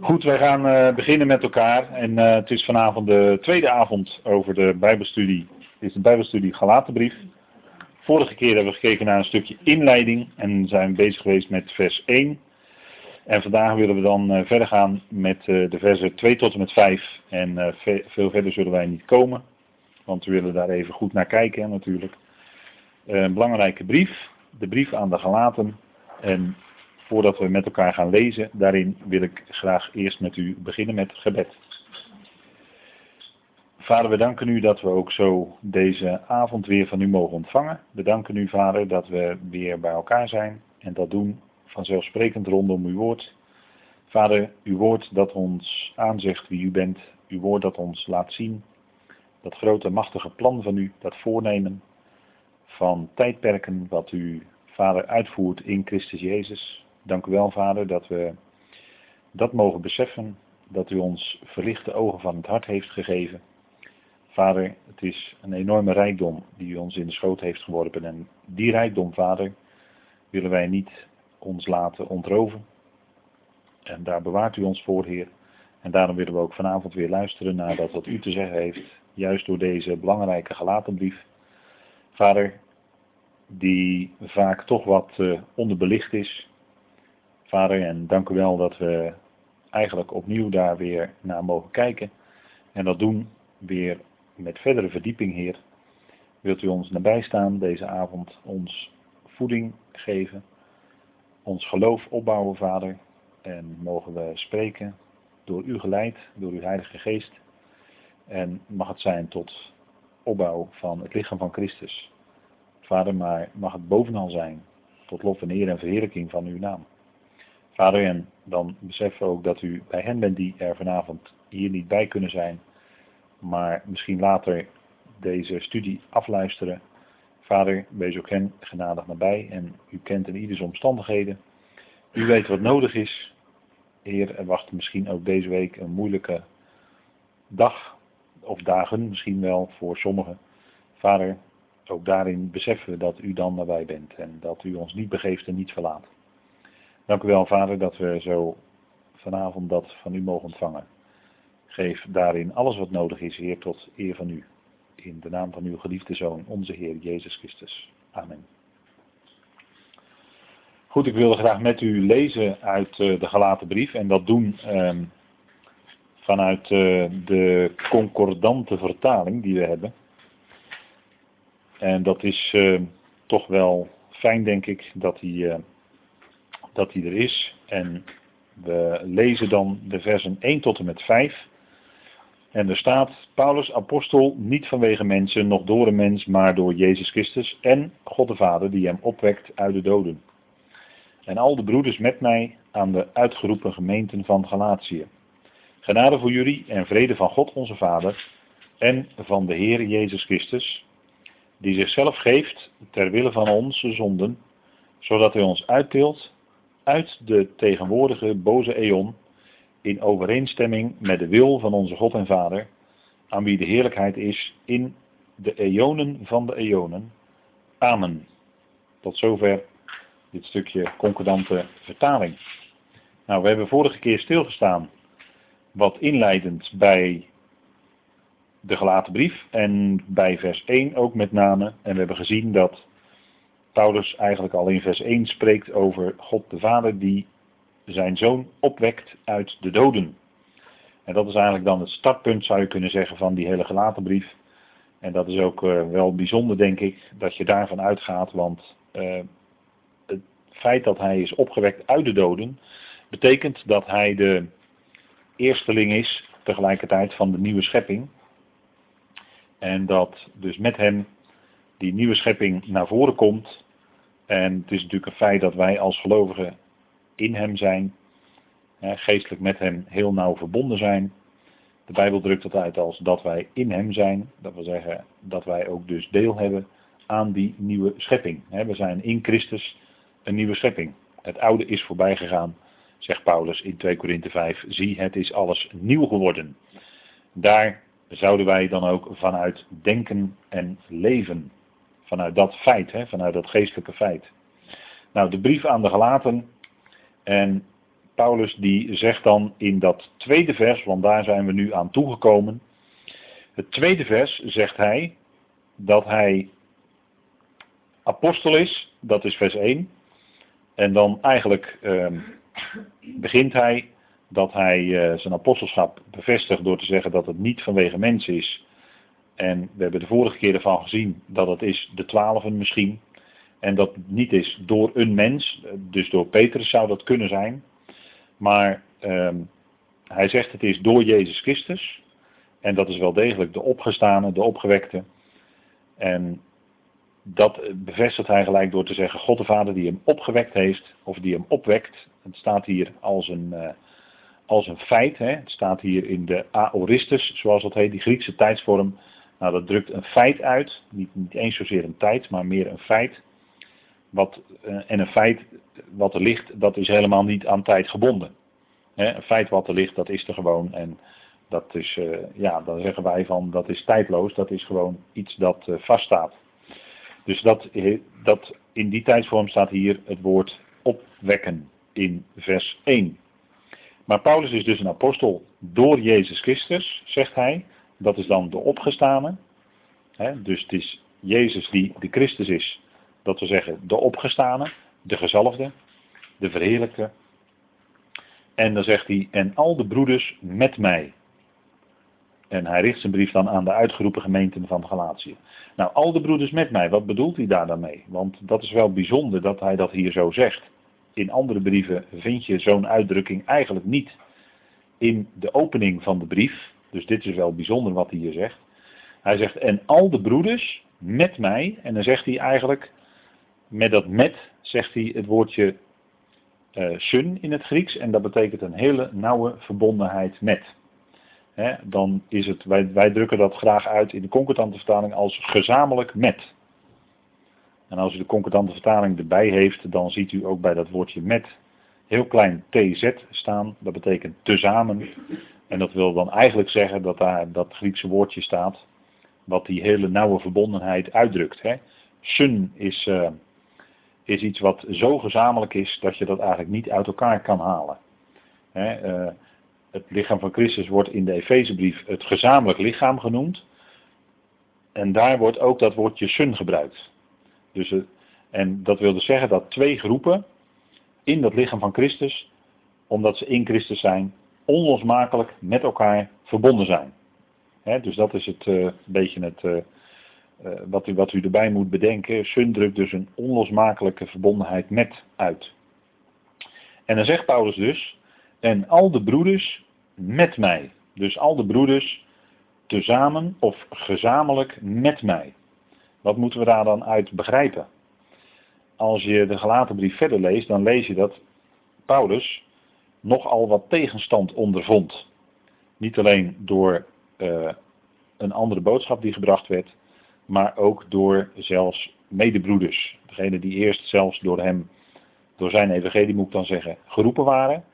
Goed, wij gaan uh, beginnen met elkaar. En uh, het is vanavond de tweede avond over de Bijbelstudie. Het is de Bijbelstudie Galatenbrief. Vorige keer hebben we gekeken naar een stukje inleiding en zijn bezig geweest met vers 1. En vandaag willen we dan uh, verder gaan met de versen 2 tot en met 5. En veel verder zullen wij niet komen, want we willen daar even goed naar kijken natuurlijk. Een belangrijke brief, de brief aan de Galaten. En voordat we met elkaar gaan lezen, daarin wil ik graag eerst met u beginnen met gebed. Vader, we danken u dat we ook zo deze avond weer van u mogen ontvangen. We danken u, Vader, dat we weer bij elkaar zijn en dat doen vanzelfsprekend rondom uw woord. Vader, uw woord dat ons aanzegt wie u bent, uw woord dat ons laat zien, dat grote machtige plan van u, dat voornemen van tijdperken wat u, Vader, uitvoert in Christus Jezus. Dank u wel, Vader, dat we dat mogen beseffen, dat u ons verlichte ogen van het hart heeft gegeven. Vader, het is een enorme rijkdom die u ons in de schoot heeft geworpen. En die rijkdom, Vader, willen wij niet ons laten ontroven. En daar bewaart u ons voor, Heer. En daarom willen we ook vanavond weer luisteren naar dat wat u te zeggen heeft, juist door deze belangrijke gelatenbrief. Vader, die vaak toch wat uh, onderbelicht is, Vader, en dank u wel dat we eigenlijk opnieuw daar weer naar mogen kijken. En dat doen weer met verdere verdieping, Heer. Wilt u ons nabij staan deze avond, ons voeding geven, ons geloof opbouwen, Vader. En mogen we spreken door u geleid, door uw Heilige Geest. En mag het zijn tot opbouw van het lichaam van Christus. Vader, maar mag het bovenal zijn tot lof en eer en verheerlijking van uw naam. Vader, dan beseffen we ook dat u bij hen bent die er vanavond hier niet bij kunnen zijn, maar misschien later deze studie afluisteren. Vader, wees ook hen genadig nabij en u kent in ieders omstandigheden. U weet wat nodig is. Heer, er wacht misschien ook deze week een moeilijke dag of dagen, misschien wel voor sommigen. Vader, ook daarin beseffen we dat u dan nabij bent en dat u ons niet begeeft en niet verlaat. Dank u wel, Vader, dat we zo vanavond dat van u mogen ontvangen. Geef daarin alles wat nodig is, Heer, tot eer van u. In de naam van uw geliefde Zoon, onze Heer Jezus Christus. Amen. Goed, ik wilde graag met u lezen uit uh, de gelaten brief en dat doen uh, vanuit uh, de concordante vertaling die we hebben. En dat is eh, toch wel fijn, denk ik, dat die dat hij er is. En we lezen dan de versen 1 tot en met 5. En er staat, Paulus, apostel, niet vanwege mensen, nog door een mens, maar door Jezus Christus en God de Vader, die hem opwekt uit de doden. En al de broeders met mij aan de uitgeroepen gemeenten van Galatië. Genade voor jullie en vrede van God onze Vader en van de Heer Jezus Christus, die zichzelf geeft ter wille van onze zonden, zodat hij ons uittilt uit de tegenwoordige boze eon in overeenstemming met de wil van onze God en Vader, aan wie de heerlijkheid is in de eonen van de eonen. Amen. Tot zover dit stukje concordante vertaling. Nou, we hebben vorige keer stilgestaan, wat inleidend bij de gelaten brief en bij vers 1 ook met name. En we hebben gezien dat Paulus eigenlijk al in vers 1 spreekt over God de Vader die zijn zoon opwekt uit de doden. En dat is eigenlijk dan het startpunt, zou je kunnen zeggen, van die hele gelaten brief. En dat is ook uh, wel bijzonder, denk ik, dat je daarvan uitgaat, want uh, het feit dat hij is opgewekt uit de doden, betekent dat hij de eersteling is tegelijkertijd van de nieuwe schepping. En dat dus met hem die nieuwe schepping naar voren komt. En het is natuurlijk een feit dat wij als gelovigen in Hem zijn, geestelijk met Hem heel nauw verbonden zijn. De Bijbel drukt het uit als dat wij in Hem zijn. Dat wil zeggen dat wij ook dus deel hebben aan die nieuwe schepping. We zijn in Christus een nieuwe schepping. Het oude is voorbij gegaan, zegt Paulus in 2 Korinthe 5. Zie, het is alles nieuw geworden. Daar zouden wij dan ook vanuit denken en leven. Vanuit dat feit, hè, vanuit dat geestelijke feit. Nou, de brief aan de gelaten. En Paulus die zegt dan in dat tweede vers, want daar zijn we nu aan toegekomen. Het tweede vers zegt hij dat hij apostel is, dat is vers 1. En dan eigenlijk ehm, begint hij dat hij uh, zijn apostelschap bevestigt door te zeggen dat het niet vanwege mensen is. En we hebben de vorige keer ervan gezien dat het is de twaalfen misschien. En dat niet is door een mens, dus door Petrus zou dat kunnen zijn. Maar ehm, hij zegt het is door Jezus Christus. En dat is wel degelijk de opgestane, de opgewekte. En dat bevestigt hij gelijk door te zeggen, God de Vader die hem opgewekt heeft, of die hem opwekt. Het staat hier als een, uh, als een feit. Hè. Het staat hier in de aoristus, zoals dat heet, die Griekse tijdsvorm. Nou, dat drukt een feit uit. Niet, niet eens zozeer een tijd, maar meer een feit. Wat, uh, en een feit wat er ligt, dat is helemaal niet aan tijd gebonden. Een feit wat er ligt, dat is er gewoon. En dat is, uh, ja, dan zeggen wij van, dat is tijdloos. Dat is gewoon iets dat vaststaat. Dus dat, dat in die tijdsvorm staat hier het woord opwekken in vers 1. Maar Paulus is dus een apostel door Jezus Christus, zegt hij. Dat is dan de opgestane. dus het is Jezus die de Christus is. Dat we zeggen de opgestane, de gezalfde, de verheerlijkte. En dan zegt hij, en al de broeders met mij. En hij richt zijn brief dan aan de uitgeroepen gemeenten van Galatië. Nou, al de broeders met mij, wat bedoelt hij daar dan mee? Want dat is wel bijzonder dat hij dat hier zo zegt. In andere brieven vind je zo'n uitdrukking eigenlijk niet in de opening van de brief. Dus dit is wel bijzonder wat hij hier zegt. Hij zegt, en al de broeders met mij, en dan zegt hij eigenlijk, met dat met, zegt hij het woordje uh, sun in het Grieks, en dat betekent een hele nauwe verbondenheid met dan is het, wij, wij drukken dat graag uit in de concordante vertaling als gezamenlijk met. En als u de concordante vertaling erbij heeft, dan ziet u ook bij dat woordje met heel klein tz staan. Dat betekent tezamen. En dat wil dan eigenlijk zeggen dat daar dat Griekse woordje staat, wat die hele nauwe verbondenheid uitdrukt. Hè. Sun is, uh, is iets wat zo gezamenlijk is dat je dat eigenlijk niet uit elkaar kan halen. Hè, uh, het lichaam van Christus wordt in de Efezebrief het gezamenlijk lichaam genoemd. En daar wordt ook dat woordje sun gebruikt. Dus, en dat wil dus zeggen dat twee groepen in dat lichaam van Christus, omdat ze in Christus zijn, onlosmakelijk met elkaar verbonden zijn. dus dat is het uh, beetje het, uh, uh, wat, u, wat u erbij moet bedenken. Sun drukt dus een onlosmakelijke verbondenheid met uit. En dan zegt Paulus dus, en al de broeders met mij. Dus al de broeders tezamen of gezamenlijk met mij. Wat moeten we daar dan uit begrijpen? Als je de gelaten brief verder leest, dan lees je dat Paulus nogal wat tegenstand ondervond. Niet alleen door uh, een andere boodschap die gebracht werd, maar ook door zelfs medebroeders. Degene die eerst zelfs door hem, door zijn evangelie moet ik dan zeggen, geroepen waren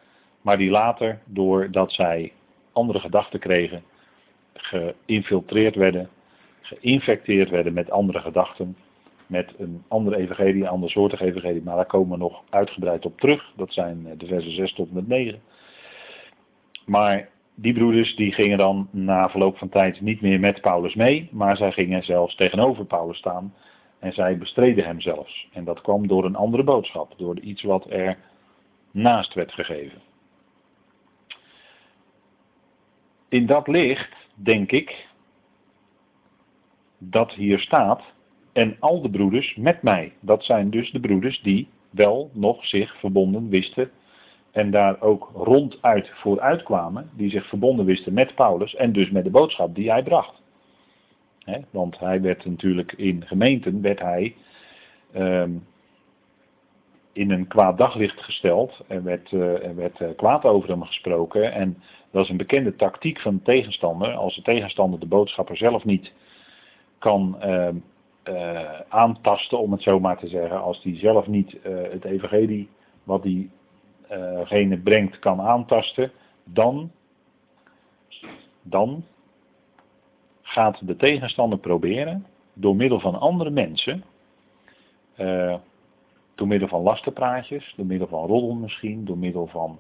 maar die later, doordat zij andere gedachten kregen, geïnfiltreerd werden, geïnfecteerd werden met andere gedachten, met een andere evangelie, een ander soortig evangelie, maar daar komen we nog uitgebreid op terug. Dat zijn de versen 6 tot met 9. Maar die broeders die gingen dan na verloop van tijd niet meer met Paulus mee, maar zij gingen zelfs tegenover Paulus staan en zij bestreden hem zelfs. En dat kwam door een andere boodschap, door iets wat er naast werd gegeven. in dat licht denk ik dat hier staat en al de broeders met mij. Dat zijn dus de broeders die wel nog zich verbonden wisten en daar ook ronduit voor uitkwamen, die zich verbonden wisten met Paulus en dus met de boodschap die hij bracht. want hij werd natuurlijk in gemeenten, werd hij um, in een kwaad daglicht gesteld. Er werd, werd uh, kwaad over hem gesproken. En dat is een bekende tactiek van de tegenstander. Als de tegenstander de boodschapper zelf niet kan uh, aantasten, om het zo maar te zeggen. Als die zelf niet het evangelie wat diegene brengt kan aantasten. Dan, dan gaat de tegenstander proberen door middel van andere mensen door middel van lastenpraatjes, door middel van roddel misschien, door middel van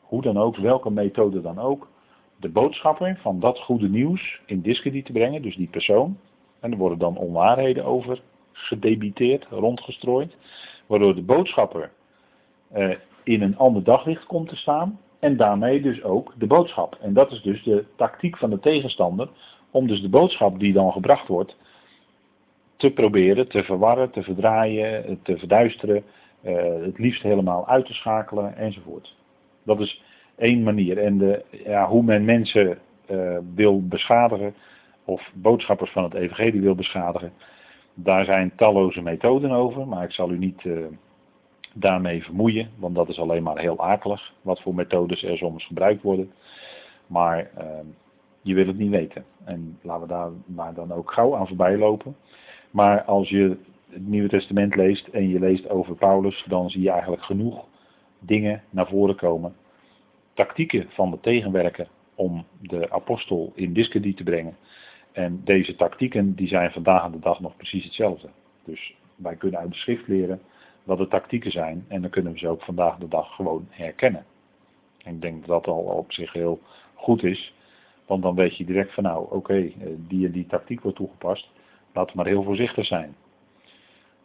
hoe dan ook, welke methode dan ook, de boodschapper van dat goede nieuws in discrediet te brengen, dus die persoon. En er worden dan onwaarheden over gedebiteerd, rondgestrooid, waardoor de boodschapper eh, in een ander daglicht komt te staan en daarmee dus ook de boodschap. En dat is dus de tactiek van de tegenstander, om dus de boodschap die dan gebracht wordt te proberen te verwarren, te verdraaien, te verduisteren, eh, het liefst helemaal uit te schakelen enzovoort. Dat is één manier. En de, ja, hoe men mensen uh, wil beschadigen, of boodschappers van het evangelie wil beschadigen, daar zijn talloze methoden over, maar ik zal u niet uh, daarmee vermoeien, want dat is alleen maar heel akelig, wat voor methodes er soms gebruikt worden. Maar uh, je wil het niet weten. En laten we daar maar dan ook gauw aan voorbij lopen. Maar als je het Nieuwe Testament leest en je leest over Paulus, dan zie je eigenlijk genoeg dingen naar voren komen. Tactieken van de tegenwerken om de apostel in discrediet te brengen. En deze tactieken die zijn vandaag de dag nog precies hetzelfde. Dus wij kunnen uit de schrift leren wat de tactieken zijn en dan kunnen we ze ook vandaag de dag gewoon herkennen. En ik denk dat dat al op zich heel goed is, want dan weet je direct van nou oké, eh, die en die tactiek wordt toegepast, laten we maar heel voorzichtig zijn.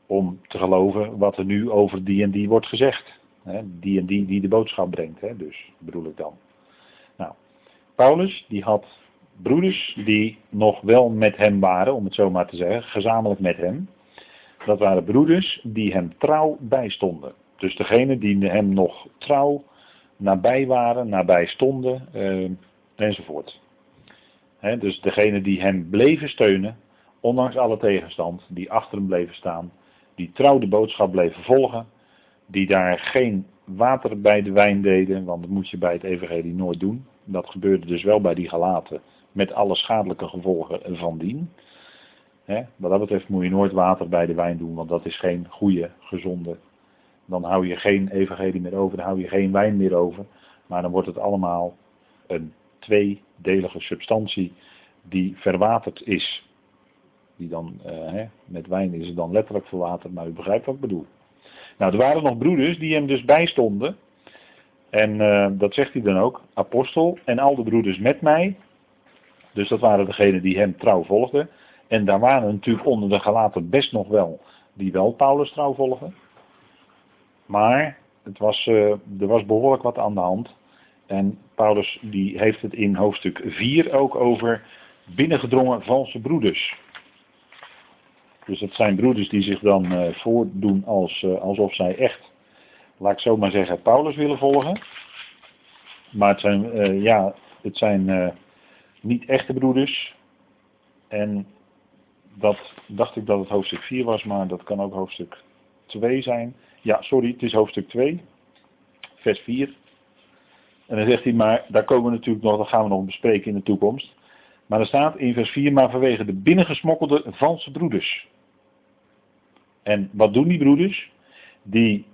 Om te geloven wat er nu over die en die wordt gezegd. Die en die die de boodschap brengt, dus bedoel ik dan. Nou, Paulus die had broeders die nog wel met hem waren, om het zo maar te zeggen, gezamenlijk met hem. Dat waren broeders die hem trouw bijstonden. Dus degene die hem nog trouw nabij waren, nabij stonden, eh, enzovoort. dus degene die hem bleven steunen, ondanks alle tegenstand, die achter hem bleven staan, die trouw de boodschap bleven volgen, die daar geen water bij de wijn deden, want dat moet je bij het evangelie nooit doen. Dat gebeurde dus wel bij die galaten, met alle schadelijke gevolgen van dien. He, wat dat betreft moet je nooit water bij de wijn doen, want dat is geen goede, gezonde. Dan hou je geen evangelie meer over, dan hou je geen wijn meer over. Maar dan wordt het allemaal een tweedelige substantie die verwaterd is. Die dan, uh, met wijn is het dan letterlijk verwaterd, maar u begrijpt wat ik bedoel. Nou, er waren nog broeders die hem dus bijstonden. En uh, dat zegt hij dan ook, apostel en al de broeders met mij. Dus dat waren degenen die hem trouw volgden. En daar waren natuurlijk onder de gelaten best nog wel die wel Paulus trouw volgen. Maar het was, uh, er was behoorlijk wat aan de hand. En Paulus die heeft het in hoofdstuk 4 ook over binnengedrongen valse broeders. Dus dat zijn broeders die zich dan uh, voordoen als, uh, alsof zij echt, laat ik zo maar zeggen, Paulus willen volgen. Maar het zijn, ja, het zijn niet echte broeders. En dat dacht ik dat het hoofdstuk 4 was, maar dat kan ook hoofdstuk 2 zijn. Ja, sorry, het is hoofdstuk 2, vers 4. En dan zegt hij, maar daar komen we natuurlijk nog, dat gaan we nog bespreken in de toekomst. Maar er staat in vers 4, maar vanwege de binnengesmokkelde valse broeders. En wat doen die broeders? Die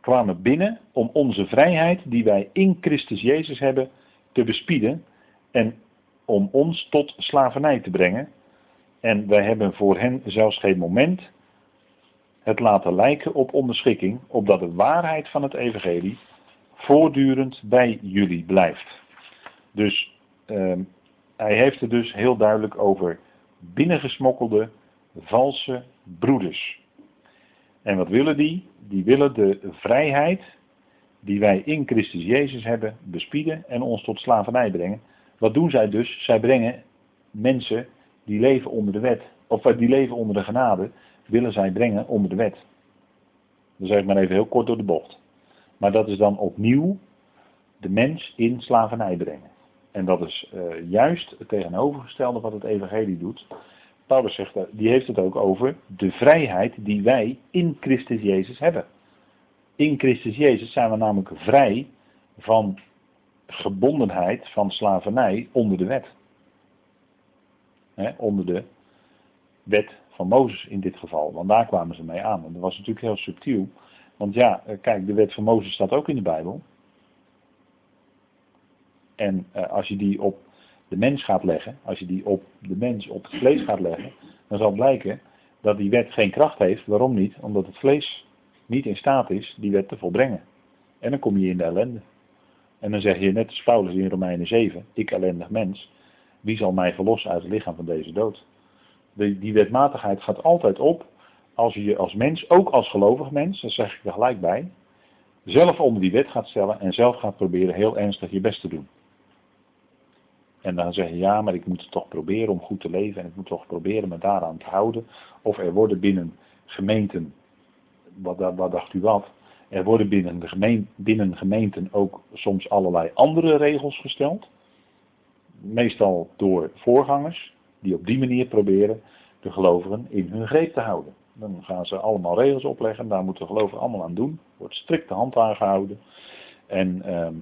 kwamen binnen om onze vrijheid die wij in Christus Jezus hebben te bespieden en om ons tot slavernij te brengen. En wij hebben voor hen zelfs geen moment het laten lijken op onderschikking, opdat de waarheid van het evangelie voortdurend bij jullie blijft. Dus uh, hij heeft het dus heel duidelijk over binnengesmokkelde valse broeders. En wat willen die? Die willen de vrijheid die wij in Christus Jezus hebben bespieden en ons tot slavernij brengen. Wat doen zij dus? Zij brengen mensen die leven onder de wet, of die leven onder de genade, willen zij brengen onder de wet. Dan zeg ik maar even heel kort door de bocht. Maar dat is dan opnieuw de mens in slavernij brengen. En dat is uh, juist het tegenovergestelde wat het evangelie doet. Paulus zegt, die heeft het ook over de vrijheid die wij in Christus Jezus hebben. In Christus Jezus zijn we namelijk vrij van gebondenheid, van slavernij onder de wet. onder de wet van Mozes in dit geval, want daar kwamen ze mee aan. En dat was natuurlijk heel subtiel, want ja, eh, kijk, de wet van Mozes staat ook in de Bijbel. En uh, als je die op de mens gaat leggen, als je die op de mens, op het vlees gaat leggen, dan zal blijken dat die wet geen kracht heeft. Waarom niet? Omdat het vlees niet in staat is die wet te volbrengen. En dan kom je in de ellende. En dan zeg je net als Paulus in Romeinen 7, ik ellendig mens, wie zal mij verlossen uit het lichaam van deze dood? Die, die wetmatigheid gaat altijd op als je je als mens, ook als gelovig mens, dat zeg ik er gelijk bij, zelf onder die wet gaat stellen en zelf gaat proberen heel ernstig je best te doen. En dan zeg je ja, maar ik moet toch proberen om goed te leven en ik moet toch proberen me daaraan te houden. Of er worden binnen gemeenten, wat, wat dacht u wat, er worden binnen, de binnen gemeenten ook soms allerlei andere regels gesteld. Meestal door voorgangers, die op die manier proberen de gelovigen in hun greep te houden. Dan gaan ze allemaal regels opleggen, daar moeten de gelovigen allemaal aan doen. Wordt strikt de hand aangehouden. En ehm,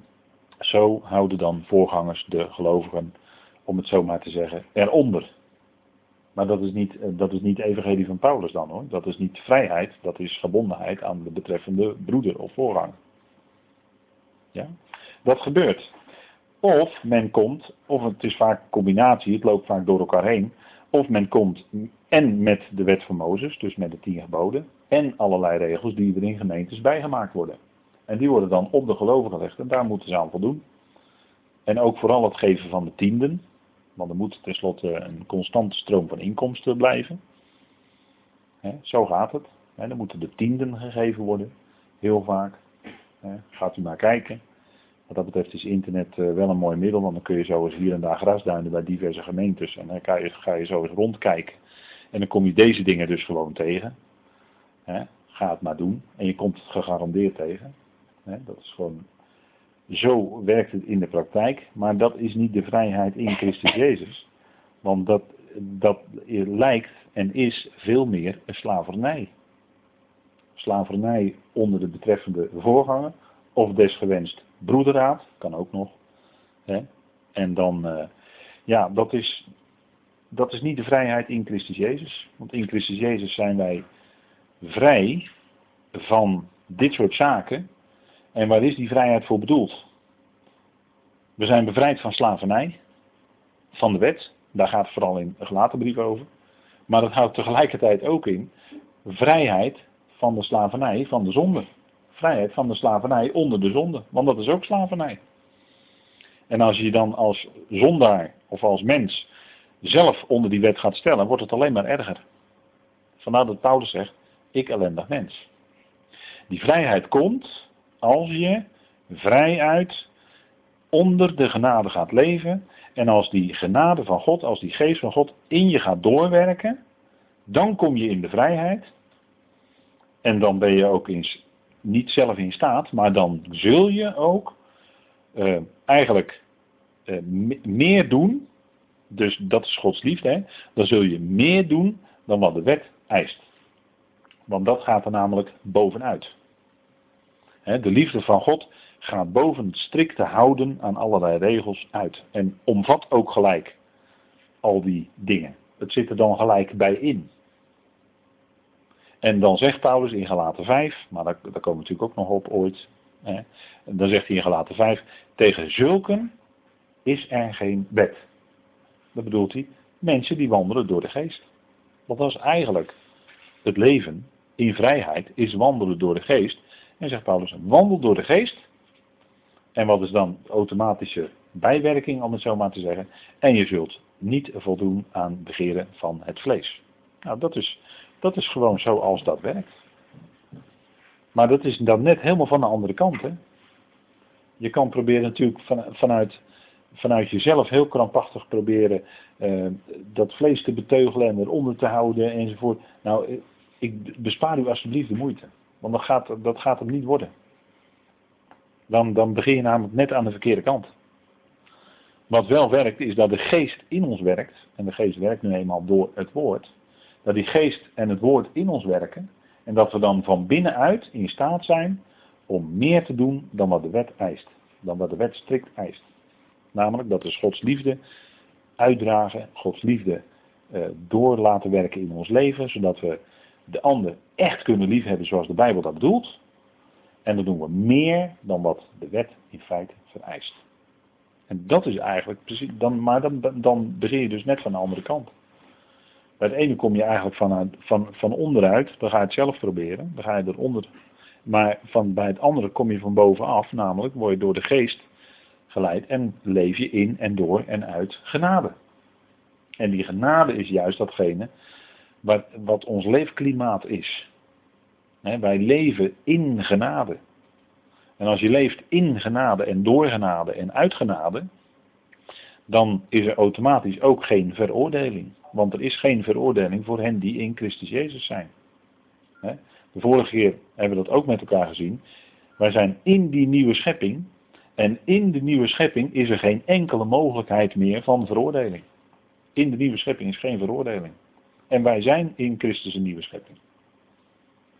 zo houden dan voorgangers de gelovigen, om het zo maar te zeggen, eronder. Maar dat is niet, eh, dat is niet de evangelie van Paulus dan hoor. Dat is niet vrijheid, dat is verbondenheid aan de betreffende broeder of voorganger. Ja? Dat gebeurt. Of men komt, of het is vaak een combinatie, het loopt vaak door elkaar heen. Of men komt en met de wet van Mozes, dus met de tien geboden, en allerlei regels die er in gemeentes bijgemaakt worden. En die worden dan op de gelovigen gelegd en daar moeten ze aan voldoen. En ook vooral het geven van de tienden, want er moet tenslotte een constante stroom van inkomsten blijven. zo gaat het. He, dan moeten de tienden gegeven worden, heel vaak. gaat u maar kijken. Wat dat betreft is internet eh, wel een mooi middel, want dan kun je zo eens hier en daar grasduinen bij diverse gemeentes. En dan ga je, ga je zo eens rondkijken. En dan kom je deze dingen dus gewoon tegen. ga het maar doen. En je komt het gegarandeerd tegen. dat is gewoon. Zo werkt het in de praktijk. Maar dat is niet de vrijheid in Christus Jezus. Want dat, dat lijkt en is veel meer een slavernij. Slavernij onder de betreffende voorganger. Of desgewenst broederraad, kan ook nog. Hè? En dan, uh, ja, dat is, dat is niet de vrijheid in Christus Jezus. Want in Christus Jezus zijn wij vrij van dit soort zaken. En waar is die vrijheid voor bedoeld? We zijn bevrijd van slavernij, van de wet. Daar gaat het vooral in de gelaten brief over. Maar dat houdt tegelijkertijd ook in vrijheid van de slavernij, van de zonde vrijheid van de slavernij onder de zonde. Want dat is ook slavernij. En als je dan als zondaar of als mens zelf onder die wet gaat stellen, wordt het alleen maar erger. Vandaar dat Paulus zegt, ik ellendig mens. Die vrijheid komt als je vrijuit onder de genade gaat leven. En als die genade van God, als die geest van God in je gaat doorwerken, dan kom je in de vrijheid. En dan ben je ook niet zelf in staat, maar dan zul je ook uh, eigenlijk uh, meer doen. Dus dat is Gods liefde. Hè? Dan zul je meer doen dan wat de wet eist. Want dat gaat er namelijk bovenuit. De liefde van God gaat boven het strikte houden aan allerlei regels uit. En omvat ook gelijk al die dingen. Het zit er dan gelijk bij in. En dan zegt Paulus in Galaten 5, maar daar, daar komen we natuurlijk ook nog op ooit. Hè, dan zegt hij in Galaten 5, tegen zulken is er geen wet. Dat bedoelt hij, mensen die wandelen door de geest. Want dat is eigenlijk het leven in vrijheid, is wandelen door de geest. En zegt Paulus, wandel door de geest. En wat is dan automatische bijwerking, om het zo maar te zeggen. En je zult niet voldoen aan begeren van het vlees. Nou, dat is dat is gewoon zo als dat werkt. Maar dat is dan net helemaal van de andere kant. Hè? Je kan proberen natuurlijk van, vanuit, vanuit jezelf heel krampachtig proberen uh, dat vlees te beteugelen en eronder te houden enzovoort. Nou, ik bespaar u alsjeblieft de moeite. Want dat gaat, dat gaat hem niet worden. Dan, dan begin je namelijk net aan de verkeerde kant. Wat wel werkt is dat de geest in ons werkt. En de geest werkt nu eenmaal door het woord dat die geest en het woord in ons werken. En dat we dan van binnenuit in staat zijn om meer te doen dan wat de wet eist. Dan wat de wet strikt eist. Namelijk dat we Gods liefde uitdragen, Gods liefde eh, door laten werken in ons leven, zodat we de ander echt kunnen liefhebben zoals de Bijbel dat bedoelt. En dan doen we meer dan wat de wet in feite vereist. En dat is eigenlijk precies, dan, maar dan, dan begin je dus net van de andere kant. Bij het ene kom je eigenlijk van, van, van onderuit, dan ga je het zelf proberen, dan ga je eronder. Maar van, bij het andere kom je van bovenaf, namelijk word je door de geest geleid en leef je in en door en uit genade. En die genade is juist datgene wat, wat ons leefklimaat is. wij leven in genade. En als je leeft in genade en door genade en uit genade, dan is er automatisch ook geen veroordeling. Want er is geen veroordeling voor hen die in Christus Jezus zijn. De vorige keer hebben we dat ook met elkaar gezien. Wij zijn in die nieuwe schepping. En in de nieuwe schepping is er geen enkele mogelijkheid meer van veroordeling. In de nieuwe schepping is geen veroordeling. En wij zijn in Christus een nieuwe schepping.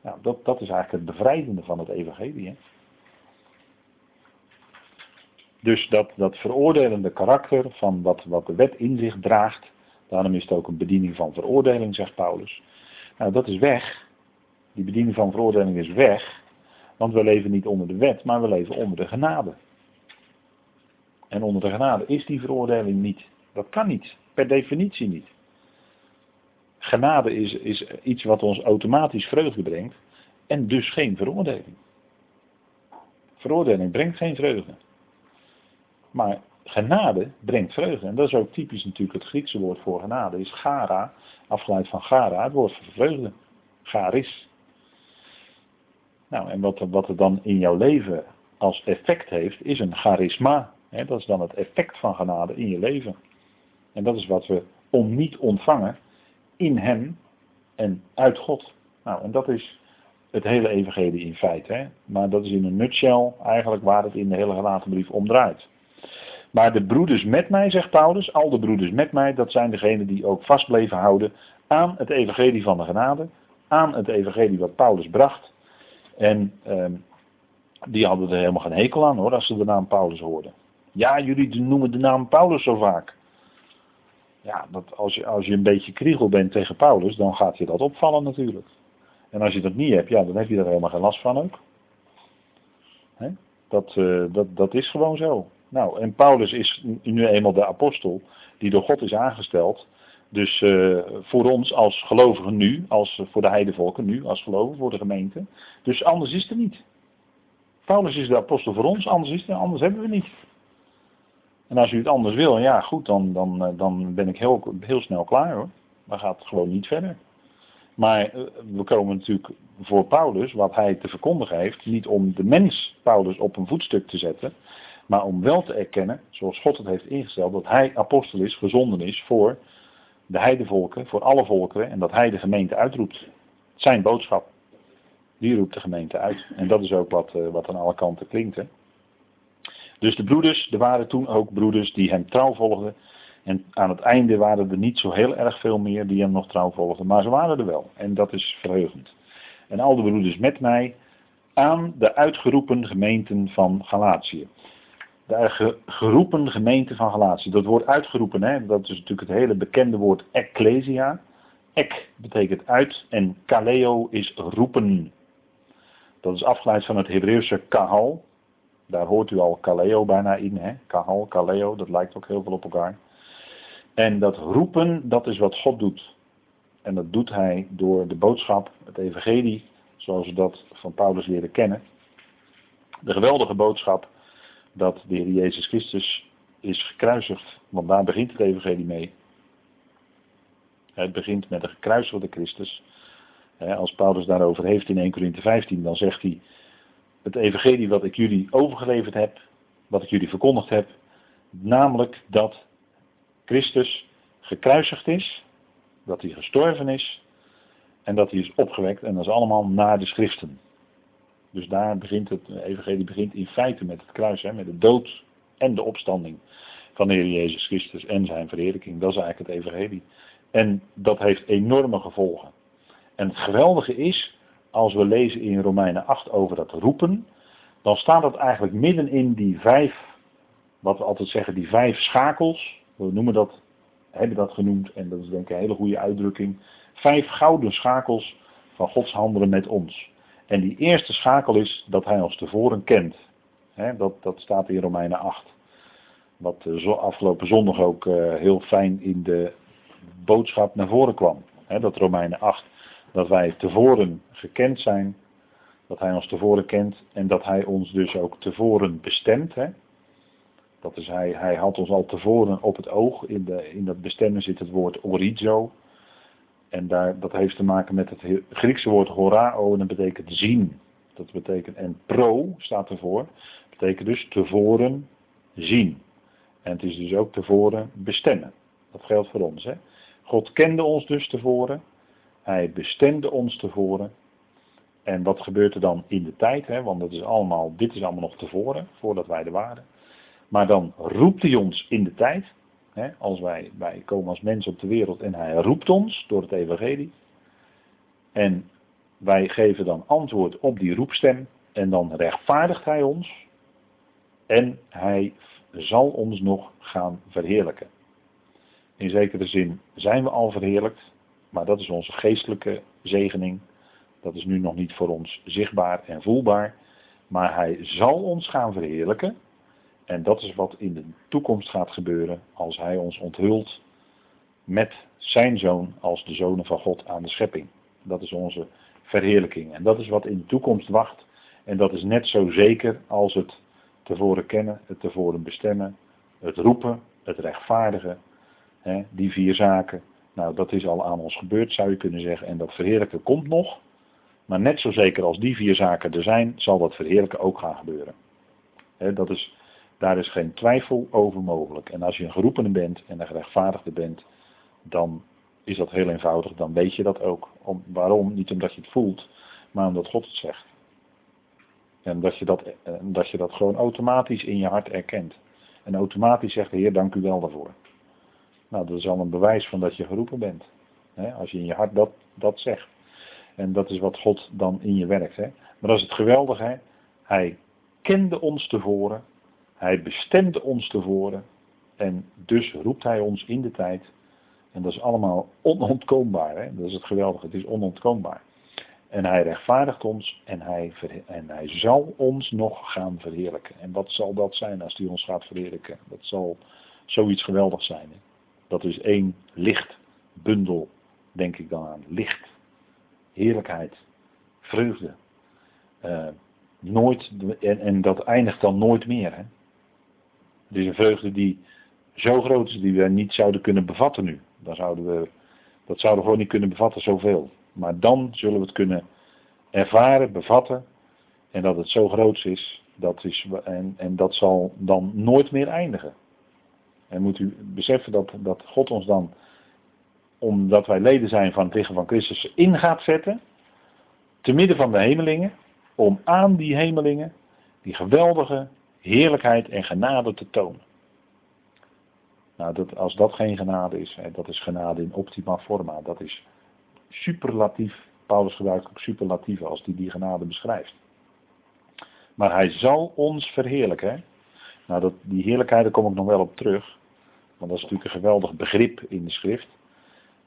Nou, dat, dat is eigenlijk het bevrijdende van het evangelie. Hè? Dus dat, dat veroordelende karakter van wat, wat de wet in zich draagt, daarom is het ook een bediening van veroordeling, zegt Paulus. Nou, dat is weg. Die bediening van veroordeling is weg, want we leven niet onder de wet, maar we leven onder de genade. En onder de genade is die veroordeling niet. Dat kan niet, per definitie niet. Genade is, is iets wat ons automatisch vreugde brengt en dus geen veroordeling. Veroordeling brengt geen vreugde. Maar genade brengt vreugde. En dat is ook typisch natuurlijk het Griekse woord voor genade. Is gara, afgeleid van gara, het woord voor vreugde. Garis. Nou, en wat, wat het dan in jouw leven als effect heeft, is een charisma. dat is dan het effect van genade in je leven. En dat is wat we om niet ontvangen in hem en uit God. Nou, en dat is het hele evangelie in feite. Hè? Maar dat is in een nutshell eigenlijk waar het in de hele gelaten brief om draait. Maar de broeders met mij, zegt Paulus, al de broeders met mij, dat zijn degenen die ook vast bleven houden aan het evangelie van de genade, aan het evangelie wat Paulus bracht. En ehm, die hadden er helemaal geen hekel aan hoor, als ze de naam Paulus hoorden. Ja, jullie noemen de naam Paulus zo vaak. Ja, dat als, je, als je een beetje kriegel bent tegen Paulus, dan gaat je dat opvallen natuurlijk. En als je dat niet hebt, ja, dan heb je er helemaal geen last van ook. Dat, uh, dat, dat is gewoon zo. Nou, en Paulus is nu eenmaal de apostel die door God is aangesteld. Dus uh, voor ons als gelovigen nu, als voor de heidevolken nu, als gelovigen voor de gemeente. Dus anders is het er niet. Paulus is de apostel voor ons, anders is het anders hebben we niet. En als u het anders wil, ja goed, dan, dan, eh, dan ben ik heel, heel snel klaar hoor. Dan gaat het gewoon niet verder. Maar eh, we komen natuurlijk voor Paulus, wat hij te verkondigen heeft, niet om de mens Paulus op een voetstuk te zetten, maar om wel te erkennen, zoals God het heeft ingesteld, dat hij apostel is, gezonden is voor de heidevolken, voor alle volkeren, en dat hij de gemeente uitroept. Zijn boodschap. Die roept de gemeente uit. En dat is ook wat, eh, wat aan alle kanten klinkt. Hè? Dus de broeders, er waren toen ook broeders die hem trouw volgden. En aan het einde waren er niet zo heel erg veel meer die hem nog trouw volgden. Maar ze waren er wel. En dat is verheugend. En al de broeders met mij aan de uitgeroepen gemeenten van Galatië de geroepen gemeente van Galatië. Dat woord uitgeroepen, hè, dat is natuurlijk het hele bekende woord ecclesia. Ek betekent uit en kaleo is roepen. Dat is afgeleid van het Hebreeuwse kahal. Daar hoort u al kaleo bijna in. Hè? Kahal, kaleo, dat lijkt ook heel veel op elkaar. En dat roepen, dat is wat God doet. En dat doet hij door de boodschap, het evangelie, zoals we dat van Paulus leren kennen. De geweldige boodschap dat de Heer Jezus Christus is gekruisigd. Want daar begint het evangelie mee. Het begint met de gekruisigde Christus. Als Paulus daarover heeft in 1 Corinthië 15, dan zegt hij: Het evangelie wat ik jullie overgeleverd heb, wat ik jullie verkondigd heb, namelijk dat Christus gekruisigd is, dat hij gestorven is en dat hij is opgewekt. En dat is allemaal naar de schriften. Dus daar begint het evangelie begint in feite met het kruis, hè, met de dood en de opstanding van de Heer Jezus Christus en zijn verheerlijking. Dat is eigenlijk het evangelie. En dat heeft enorme gevolgen. En het geweldige is, als we lezen in Romeinen 8 over dat roepen, dan staat dat eigenlijk midden in die vijf, wat we altijd zeggen, die vijf schakels. We noemen dat, hebben dat genoemd, en dat is denk ik een hele goede uitdrukking. Vijf gouden schakels van Gods handelen met ons. En die eerste schakel is dat hij ons tevoren kent. dat, dat staat in Romeinen 8. Wat zo afgelopen zondag ook uh, heel fijn in de boodschap naar voren kwam. dat Romeinen 8. Dat wij tevoren gekend zijn. Dat hij ons tevoren kent. En dat hij ons dus ook tevoren bestemt. Dat is hij, hij had ons al tevoren op het oog. In, de, in dat bestemmen zit het woord orizo. En daar, dat heeft te maken met het Griekse woord horao en dat betekent zien. Dat betekent, en pro staat ervoor, betekent dus tevoren zien. En het is dus ook tevoren bestemmen. Dat geldt voor ons. Hè? God kende ons dus tevoren. Hij bestemde ons tevoren. En wat gebeurt er dan in de tijd? Hè? Want het is allemaal, dit is allemaal nog tevoren, voordat wij er waren. Maar dan roept hij ons in de tijd. Hè? Als wij, wij komen als mensen op de wereld en hij roept ons door het evangelie. En wij geven dan antwoord op die roepstem. En dan rechtvaardigt hij ons. En hij zal ons nog gaan verheerlijken. In zekere zin zijn we al verheerlijkt, maar dat is onze geestelijke zegening. Dat is nu nog niet voor ons zichtbaar en voelbaar. Maar hij zal ons gaan verheerlijken. En dat is wat in de toekomst gaat gebeuren als hij ons onthult met zijn zoon als de zonen van God aan de schepping. Dat is onze verheerlijking. En dat is wat in de toekomst wacht. En dat is net zo zeker als het tevoren kennen, het tevoren bestemmen, het roepen, het rechtvaardigen. Hè, die vier zaken. Nou, dat is al aan ons gebeurd, zou je kunnen zeggen. En dat verheerlijken komt nog. Maar net zo zeker als die vier zaken er zijn, zal dat verheerlijken ook gaan gebeuren. dat is, daar is geen twijfel over mogelijk. En als je een geroepene bent en een gerechtvaardigde bent, dan is dat heel eenvoudig. Dan weet je dat ook. Om, waarom? Niet omdat je het voelt, maar omdat God het zegt. En dat je dat, dat je dat gewoon automatisch in je hart erkent. En automatisch zegt de Heer, dank u wel daarvoor. Nou, dat is al een bewijs van dat je geroepen bent. als je in je hart dat, dat zegt. En dat is wat God dan in je werkt. Maar dat is het geweldige. Hij kende ons tevoren. Hij bestemde ons tevoren. En dus roept hij ons in de tijd. En dat is allemaal onontkoombaar. Dat is het geweldige. Het is onontkoombaar. En hij rechtvaardigt ons en hij, en hij zal ons nog gaan verheerlijken. En wat zal dat zijn als hij ons gaat verheerlijken? Dat zal zoiets geweldigs zijn. Dat is één lichtbundel, denk ik dan aan. Licht, heerlijkheid, vreugde. Uh, nooit, en, en, dat eindigt dan nooit meer. Hè? Het is een vreugde die zo groot is die we niet zouden kunnen bevatten nu. Dan zouden we, dat zouden we gewoon niet kunnen bevatten zoveel. Maar dan zullen we het kunnen ervaren, bevatten. En dat het zo groot is, dat is en, en dat zal dan nooit meer eindigen. En moet u beseffen dat, dat God ons dan, omdat wij leden zijn van het lichaam van Christus, in gaat zetten. Te midden van de hemelingen. Om aan die hemelingen die geweldige heerlijkheid en genade te tonen. Nou, dat, als dat geen genade is, hè, dat is genade in optima forma. Dat is superlatief. Paulus gebruikt ook superlatieven als hij die, genade beschrijft. Maar hij zal ons verheerlijken. Nou, dat, die heerlijkheid, daar kom ik nog wel op terug. Want dat is natuurlijk een geweldig begrip in de schrift.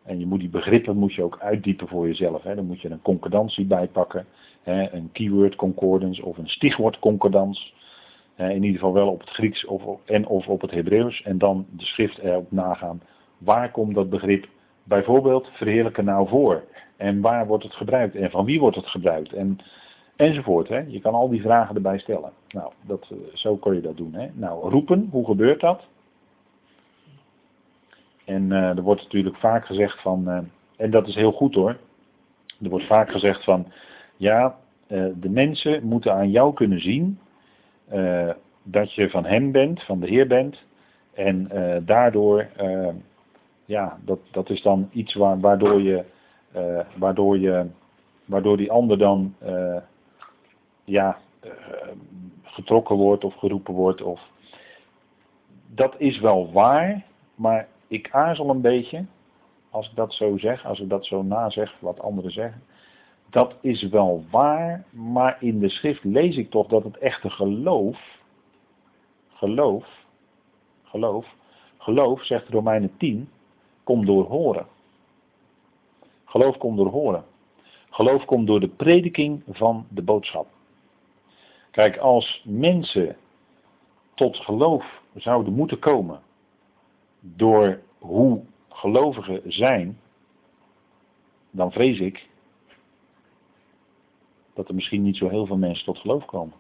En je moet die begrippen moet je ook uitdiepen voor jezelf. Hè. Dan moet je een concordantie bijpakken. Hè, een keyword concordance of een stichwoord concordans. in ieder geval wel op het Grieks of, en of op het Hebreeuws. En dan de schrift erop nagaan. Waar komt dat begrip bijvoorbeeld verheerlijken nou voor? En waar wordt het gebruikt? En van wie wordt het gebruikt? En, enzovoort. Hè. Je kan al die vragen erbij stellen. Nou, dat, eh, zo kun je dat doen. Hè. Nou, roepen, hoe gebeurt dat? En uh, er wordt natuurlijk vaak gezegd van, uh, en dat is heel goed hoor, er wordt vaak gezegd van, ja, uh, de mensen moeten aan jou kunnen zien dat je van hem bent, van de Heer bent. En daardoor, ja, dat, dat is dan iets waar, waardoor je, waardoor je, waardoor die ander dan, ja, getrokken wordt of geroepen wordt. Of, dat is wel waar, maar ik aarzel een beetje, als ik dat zo zeg, als ik dat zo nazeg wat anderen zeggen. Dat is wel waar, maar in de schrift lees ik toch dat het echte geloof, geloof, geloof, geloof, zegt Romeinen 10, komt door horen. Geloof komt door horen. Geloof komt door de prediking van de boodschap. Kijk, als mensen tot geloof zouden moeten komen door hoe gelovigen zijn, dan vrees ik dat er misschien niet zo heel veel mensen tot geloof komen.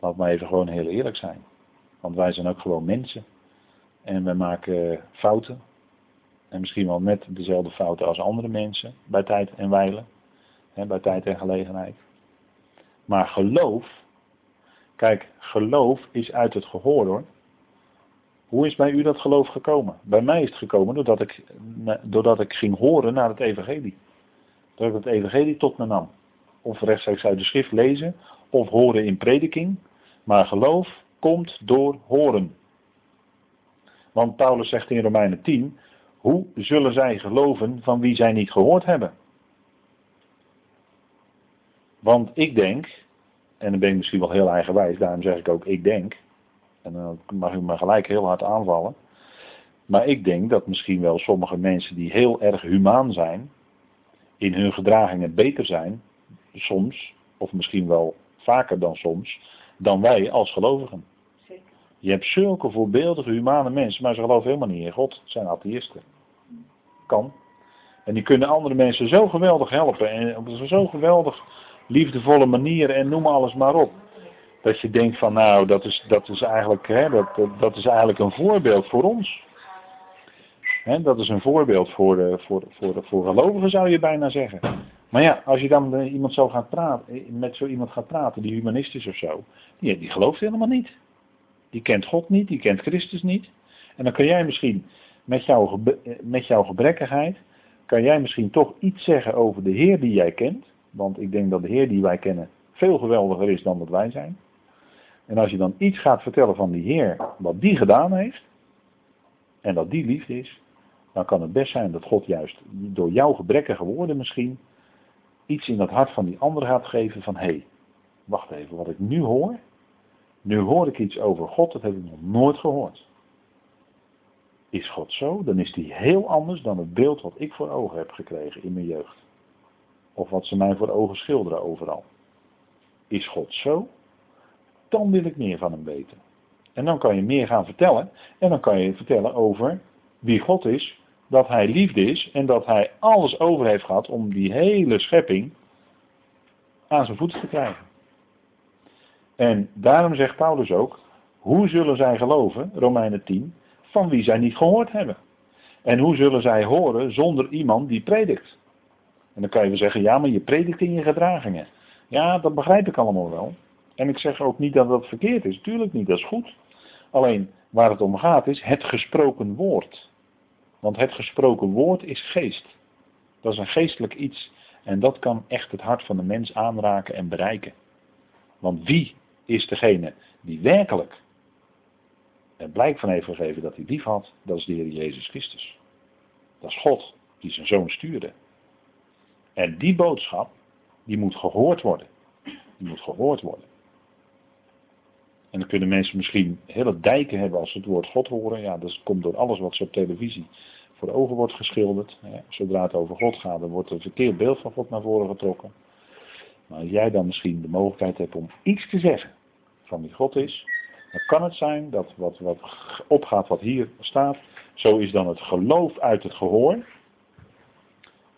Laat maar even gewoon heel eerlijk zijn. Want wij zijn ook gewoon mensen. En we maken fouten. En misschien wel net dezelfde fouten als andere mensen. Bij tijd en wijlen. Hè, bij tijd en gelegenheid. Maar geloof. Kijk, geloof is uit het gehoor hoor. Hoe is bij u dat geloof gekomen? Bij mij is het gekomen doordat ik, doordat ik ging horen naar het evangelie. Dat ik het evangelie tot me nam. Of rechtstreeks uit de schrift lezen, of horen in prediking. Maar geloof komt door horen. Want Paulus zegt in Romeinen 10, hoe zullen zij geloven van wie zij niet gehoord hebben? Want ik denk, en dan ben ik misschien wel heel eigenwijs, daarom zeg ik ook ik denk, en dan mag u me gelijk heel hard aanvallen. Maar ik denk dat misschien wel sommige mensen die heel erg humaan zijn, in hun gedragingen beter zijn, soms, of misschien wel vaker dan soms, dan wij als gelovigen. Je hebt zulke voorbeeldige, humane mensen, maar ze geloven helemaal niet in God. Het zijn atheïsten. Kan. En die kunnen andere mensen zo geweldig helpen. En op een zo geweldig liefdevolle manier en noem alles maar op. Dat je denkt van nou, dat is, dat is, eigenlijk, hè, dat, dat is eigenlijk een voorbeeld voor ons. Hè, dat is een voorbeeld voor, de, voor, voor, voor gelovigen zou je bijna zeggen. Maar ja, als je dan iemand zo gaat praten, met zo iemand gaat praten, die humanist is of zo, die, die gelooft helemaal niet. Die kent God niet, die kent Christus niet. En dan kan jij misschien met jouw, met jouw gebrekkigheid, kan jij misschien toch iets zeggen over de Heer die jij kent. Want ik denk dat de Heer die wij kennen veel geweldiger is dan dat wij zijn. En als je dan iets gaat vertellen van die Heer, wat die gedaan heeft, en dat die liefde is, dan kan het best zijn dat God juist door jouw gebrekkige woorden misschien iets in dat hart van die ander gaat geven van hé, hey, wacht even, wat ik nu hoor, nu hoor ik iets over God, dat heb ik nog nooit gehoord. Is God zo? Dan is die heel anders dan het beeld wat ik voor ogen heb gekregen in mijn jeugd. Of wat ze mij voor ogen schilderen overal. Is God zo? Dan wil ik meer van hem weten. En dan kan je meer gaan vertellen. En dan kan je vertellen over wie God is, dat hij liefde is en dat hij alles over heeft gehad om die hele schepping aan zijn voeten te krijgen. En daarom zegt Paulus ook, hoe zullen zij geloven, Romeinen 10, van wie zij niet gehoord hebben? En hoe zullen zij horen zonder iemand die predikt? En dan kan je wel zeggen, ja, maar je predikt in je gedragingen. Ja, dat begrijp ik allemaal wel. En ik zeg ook niet dat dat verkeerd is, tuurlijk niet, dat is goed. Alleen waar het om gaat is het gesproken woord. Want het gesproken woord is geest. Dat is een geestelijk iets. En dat kan echt het hart van de mens aanraken en bereiken. Want wie is degene die werkelijk er blijk van heeft gegeven dat hij lief had, dat is de Heer Jezus Christus. Dat is God die zijn zoon stuurde. En die boodschap, die moet gehoord worden. Die moet gehoord worden. En dan kunnen mensen misschien hele dijken hebben als ze het woord God horen. Ja, dat komt door alles wat ze op televisie voor ogen wordt geschilderd. Zodra het over God gaat, dan wordt een verkeerd beeld van God naar voren getrokken. Maar als jij dan misschien de mogelijkheid hebt om iets te zeggen van wie God is, dan kan het zijn dat wat, wat opgaat wat hier staat, zo is dan het geloof uit het gehoor.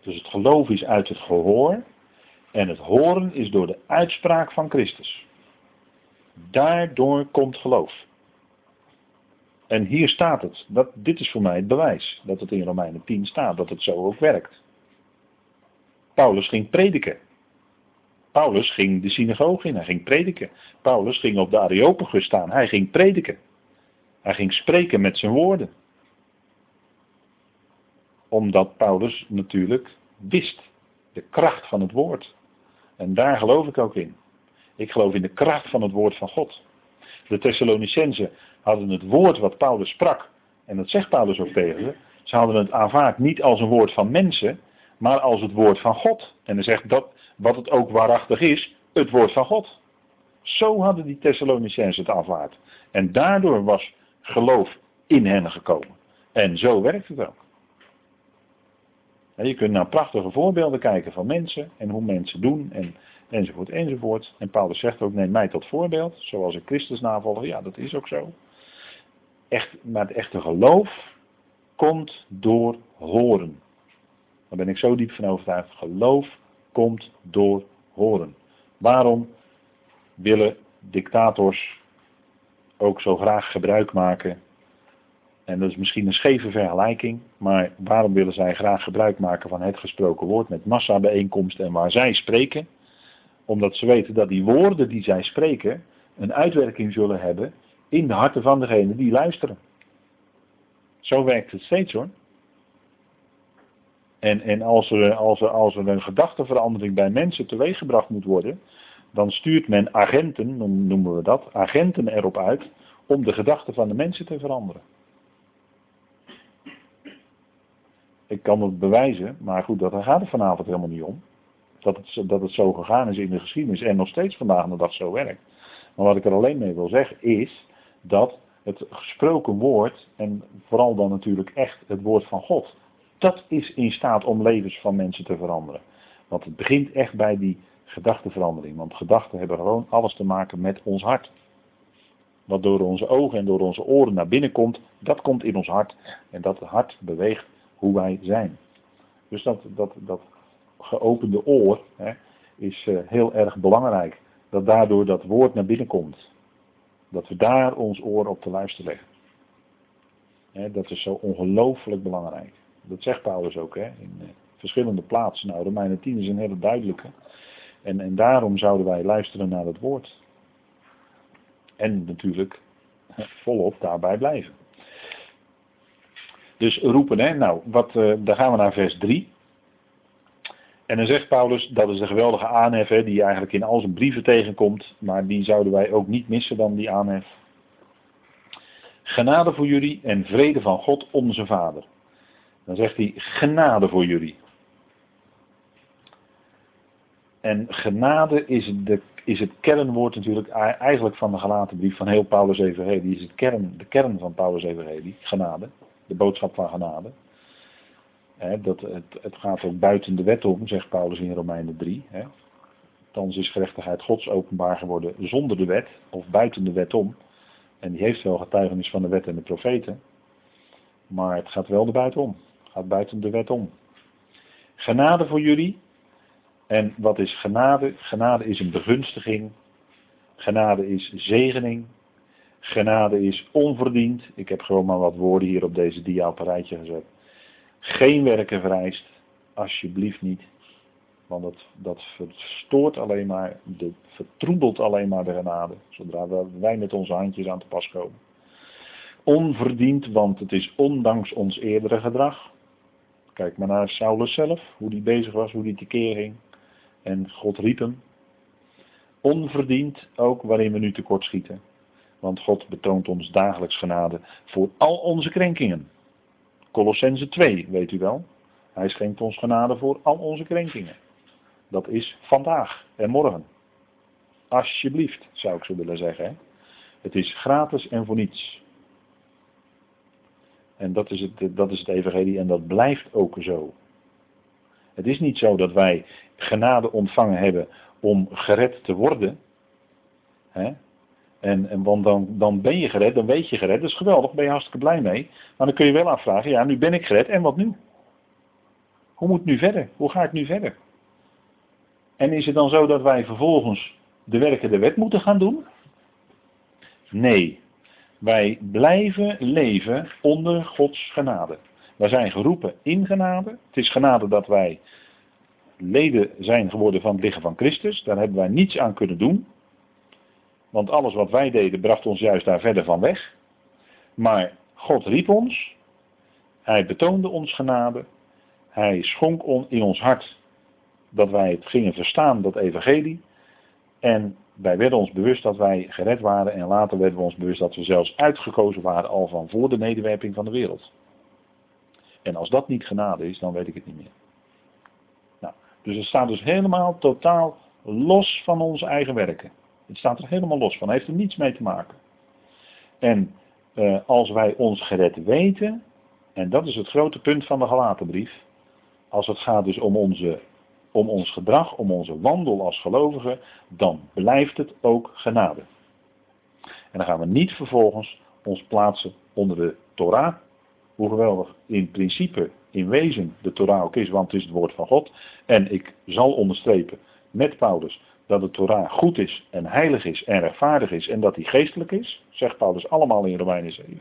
Dus het geloof is uit het gehoor en het horen is door de uitspraak van Christus. Daardoor komt geloof. En hier staat het. Dat, dit is voor mij het bewijs dat het in Romeinen 10 staat, dat het zo ook werkt. Paulus ging prediken. Paulus ging de synagoge in, hij ging prediken. Paulus ging op de Areopagus staan, hij ging prediken. Hij ging spreken met zijn woorden. Omdat Paulus natuurlijk wist de kracht van het woord. En daar geloof ik ook in. Ik geloof in de kracht van het woord van God. De Thessalonicenzen hadden het woord wat Paulus sprak, en dat zegt Paulus ook tegen ze, ze hadden het aanvaard niet als een woord van mensen, maar als het woord van God. En hij zegt dat, wat het ook waarachtig is, het woord van God. Zo hadden die Thessalonicenzen het aanvaard. En daardoor was geloof in hen gekomen. En zo werkt het ook. je kunt naar prachtige voorbeelden kijken van mensen en hoe mensen doen en, enzovoort enzovoort. En Paulus zegt ook, neem mij tot voorbeeld, zoals ik Christus navolg. Ja, dat is ook zo. Echt, maar het echte geloof komt door horen. Daar ben ik zo diep van overtuigd. Geloof komt door horen. Waarom willen dictators ook zo graag gebruik maken. En dat is misschien een scheve vergelijking, maar waarom willen zij graag gebruik maken van het gesproken woord met massabijeenkomsten en waar zij spreken? Omdat ze weten dat die woorden die zij spreken een uitwerking zullen hebben in de harten van degenen die luisteren. Zo werkt het steeds hoor. En, en als, er, als, er, als er een gedachteverandering bij mensen teweeggebracht moet worden, dan stuurt men agenten, noemen we dat, agenten erop uit om de gedachten van de mensen te veranderen. Ik kan het bewijzen, maar goed, daar gaat het vanavond helemaal niet om. Dat het, dat het zo gegaan is in de geschiedenis en nog steeds vandaag de dag zo werkt. Maar wat ik er alleen mee wil zeggen is dat het gesproken woord, en vooral dan natuurlijk echt het woord van God, dat is in staat om levens van mensen te veranderen. Want het begint echt bij die gedachteverandering. Want gedachten hebben gewoon alles te maken met ons hart. Wat door onze ogen en door onze oren naar binnen komt, dat komt in ons hart. En dat hart beweegt hoe wij zijn. Dus dat, dat, dat geopende oor hè, is uh, heel erg belangrijk. Dat daardoor dat woord naar binnen komt. Dat we daar ons oor op te luisteren leggen. Hè, dat is zo ongelooflijk belangrijk. Dat zegt Paulus ook hè, in uh, verschillende plaatsen. Nou, Romeinen 10 is een hele duidelijke. En, en daarom zouden wij luisteren naar het woord. En natuurlijk volop daarbij blijven. Dus roepen, hè? Nou, wat, uh, dan gaan we naar vers 3. En dan zegt Paulus, dat is de geweldige aanhef hè, die eigenlijk in al zijn brieven tegenkomt, maar die zouden wij ook niet missen dan die aanhef. Genade voor jullie en vrede van God onze Vader. Dan zegt hij genade voor jullie. En genade is, de, is het kernwoord natuurlijk eigenlijk van de gelaten brief van heel Paulus Evangelie. is het kern, de kern van Paulus Evangelie, genade. De boodschap van genade. Dat, het, het, gaat ook buiten de wet om, zegt Paulus in Romeinen 3. He. Thans is gerechtigheid Gods openbaar geworden zonder de wet, of buiten de wet om. En die heeft wel getuigenis van de wet en de profeten. Maar het gaat wel erbuitenom. Het gaat buiten de wet om. Genade voor jullie en wat is genade? Genade is een begunstiging. Genade is zegening. Genade is onverdiend. Ik heb gewoon maar wat woorden hier op deze dia op een rijtje gezet. Geen werken vereist. Alsjeblieft niet. Want dat, dat verstoort alleen maar, de, vertroebelt alleen maar de genade. Zodra wij met onze handjes aan te pas komen. Onverdiend, want het is ondanks ons eerdere gedrag. Kijk maar naar Saulus zelf, hoe die bezig was, hoe die tekeer ging. En God riep hem. Onverdiend ook waarin we nu tekortschieten. Want God betoont ons dagelijks genade voor al onze krenkingen. Colossense 2, weet u wel. Hij schenkt ons genade voor al onze krenkingen. Dat is vandaag en morgen. Alsjeblieft, zou ik zo willen zeggen. Het is gratis en voor niets. En dat is, het, dat is het evangelie en dat blijft ook zo. Het is niet zo dat wij genade ontvangen hebben om gered te worden. Hè? En, en want dan, dan ben je gered, dan weet je gered. Dat is geweldig, ben je hartstikke blij mee. Maar dan kun je wel afvragen, ja, nu ben ik gered en wat nu? Hoe moet het nu verder? Hoe ga ik nu verder? En is het dan zo dat wij vervolgens de werken der wet moeten gaan doen? Nee, wij blijven leven onder Gods genade. Wij zijn geroepen in genade. Het is genade dat wij leden zijn geworden van het lichaam van Christus. Daar hebben wij niets aan kunnen doen. Want alles wat wij deden bracht ons juist daar verder van weg. Maar God riep ons. Hij betoonde ons genade. Hij schonk in ons hart dat wij het gingen verstaan, dat evangelie. En wij werden ons bewust dat wij gered waren. En later werden we ons bewust dat we zelfs uitgekozen waren al van voor de nederwerping van de wereld. En als dat niet genade is, dan weet ik het niet meer. Nou, dus het staat dus helemaal totaal los van onze eigen werken. Het staat er helemaal los van, heeft er niets mee te maken. En eh, als wij ons gered weten, en dat is het grote punt van de Galatenbrief, als het gaat dus om, onze, om ons gedrag, om onze wandel als gelovigen, dan blijft het ook genade. En dan gaan we niet vervolgens ons plaatsen onder de Torah, hoe geweldig in principe, in wezen de Torah ook is, want het is het woord van God. En ik zal onderstrepen met Paulus dat de Torah goed is en heilig is en rechtvaardig is en dat die geestelijk is, zegt Paulus allemaal in Romeinen 7.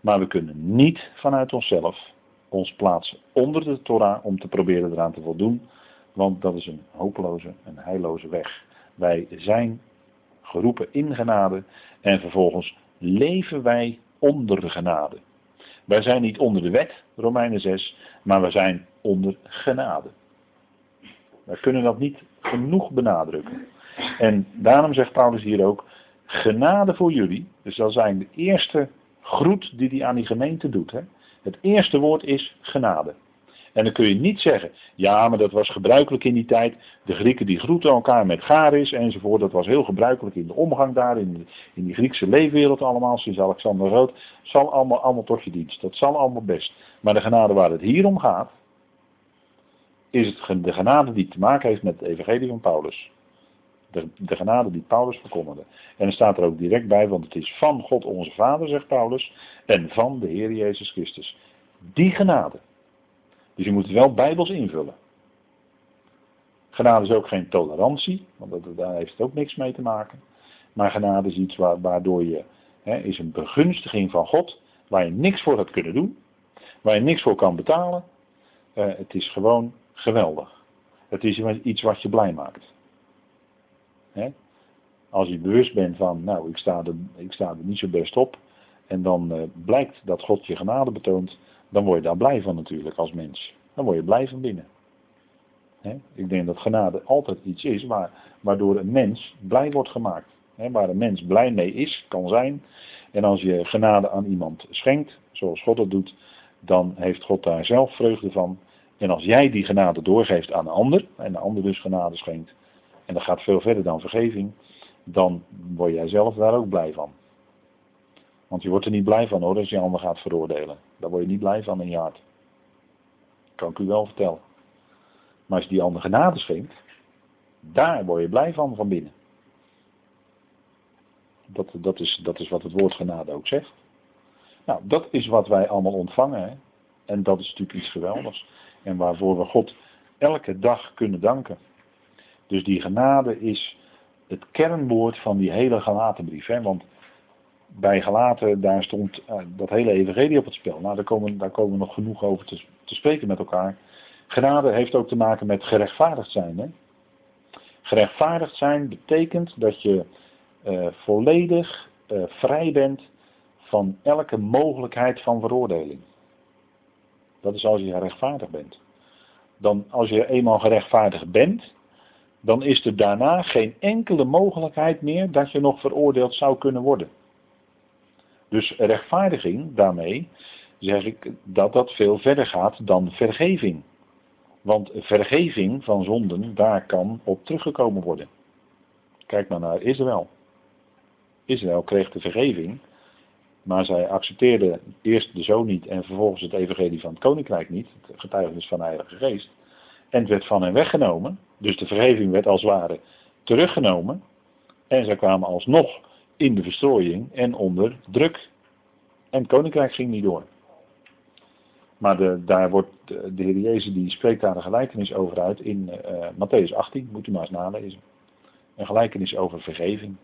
Maar we kunnen niet vanuit onszelf ons plaatsen onder de Torah om te proberen eraan te voldoen, want dat is een hopeloze en heilloze weg. Wij zijn geroepen in genade en vervolgens leven wij onder de genade. Wij zijn niet onder de wet, Romeinen 6, maar we zijn onder genade. Wij kunnen dat niet genoeg benadrukken. En daarom zegt Paulus hier ook, genade voor jullie. Dus dat zijn de eerste groet die hij aan die gemeente doet. Hè. Het eerste woord is genade. En dan kun je niet zeggen, ja, maar dat was gebruikelijk in die tijd. De Grieken die groeten elkaar met garis enzovoort. Dat was heel gebruikelijk in de omgang daar, in, in die Griekse leefwereld allemaal, sinds Alexander Rood. Zal allemaal, allemaal tot je dienst. Dat zal allemaal best. Maar de genade waar het hier om gaat, is het de genade die te maken heeft met het evangelie van Paulus. De, de genade die Paulus verkondigde. En er staat er ook direct bij, want het is van God onze Vader, zegt Paulus, en van de Heer Jezus Christus. Die genade. Dus je moet het wel bijbels invullen. Genade is ook geen tolerantie, want dat, daar heeft het ook niks mee te maken. Maar genade is iets waardoor je, hè, is een begunstiging van God, waar je niks voor hebt kunnen doen, waar je niks voor kan betalen. Uh, het is gewoon geweldig. Het is iets wat je blij maakt. Als je bewust bent van, nou, ik sta, er, ik sta er niet zo best op, en dan uh, blijkt dat God je genade betoont, dan word je daar blij van natuurlijk als mens. Dan word je blij van binnen. Ik denk dat genade altijd iets is waar, waardoor een mens blij wordt gemaakt. Waar een mens blij mee is, kan zijn. En als je genade aan iemand schenkt, zoals God dat doet, dan heeft God daar zelf vreugde van. En als jij die genade doorgeeft aan een ander, en de ander dus genade schenkt, en dat gaat veel verder dan vergeving, dan word jij zelf daar ook blij van. Want je wordt er niet blij van hoor, als je ander gaat veroordelen. Daar word je niet blij van in je hart. Kan ik u wel vertellen. Maar als die ander genade schenkt, daar word je blij van van binnen. Dat, dat, is, dat is wat het woord genade ook zegt. Nou, dat is wat wij allemaal ontvangen. En dat is natuurlijk iets geweldigs. En waarvoor we God elke dag kunnen danken. Dus die genade is het kernwoord van die hele gelatenbrief. Hè? Want bij gelaten, daar stond uh, dat hele evangelie op het spel. Nou, daar komen, daar komen we nog genoeg over te, te spreken met elkaar. Genade heeft ook te maken met gerechtvaardigd zijn. Hè? Gerechtvaardigd zijn betekent dat je uh, volledig uh, vrij bent van elke mogelijkheid van veroordeling. Dat is als je rechtvaardig bent. Dan als je eenmaal gerechtvaardigd bent, dan is er daarna geen enkele mogelijkheid meer dat je nog veroordeeld zou kunnen worden. Dus rechtvaardiging, daarmee zeg ik dat dat veel verder gaat dan vergeving. Want vergeving van zonden, daar kan op teruggekomen worden. Kijk maar naar Israël. Israël kreeg de vergeving, maar zij accepteerde eerst de zoon niet en vervolgens het evangelie van het koninkrijk niet, het getuigenis van de Heilige Geest. En het werd van hen weggenomen, dus de vergeving werd als het ware teruggenomen. En zij kwamen alsnog in de verstrooiing en onder druk. En het koninkrijk ging niet door. Maar de, daar wordt de, de, Heer Jezus die spreekt daar een gelijkenis over uit in uh, Matthäus 18, moet u maar eens nalezen. Een gelijkenis over vergeving.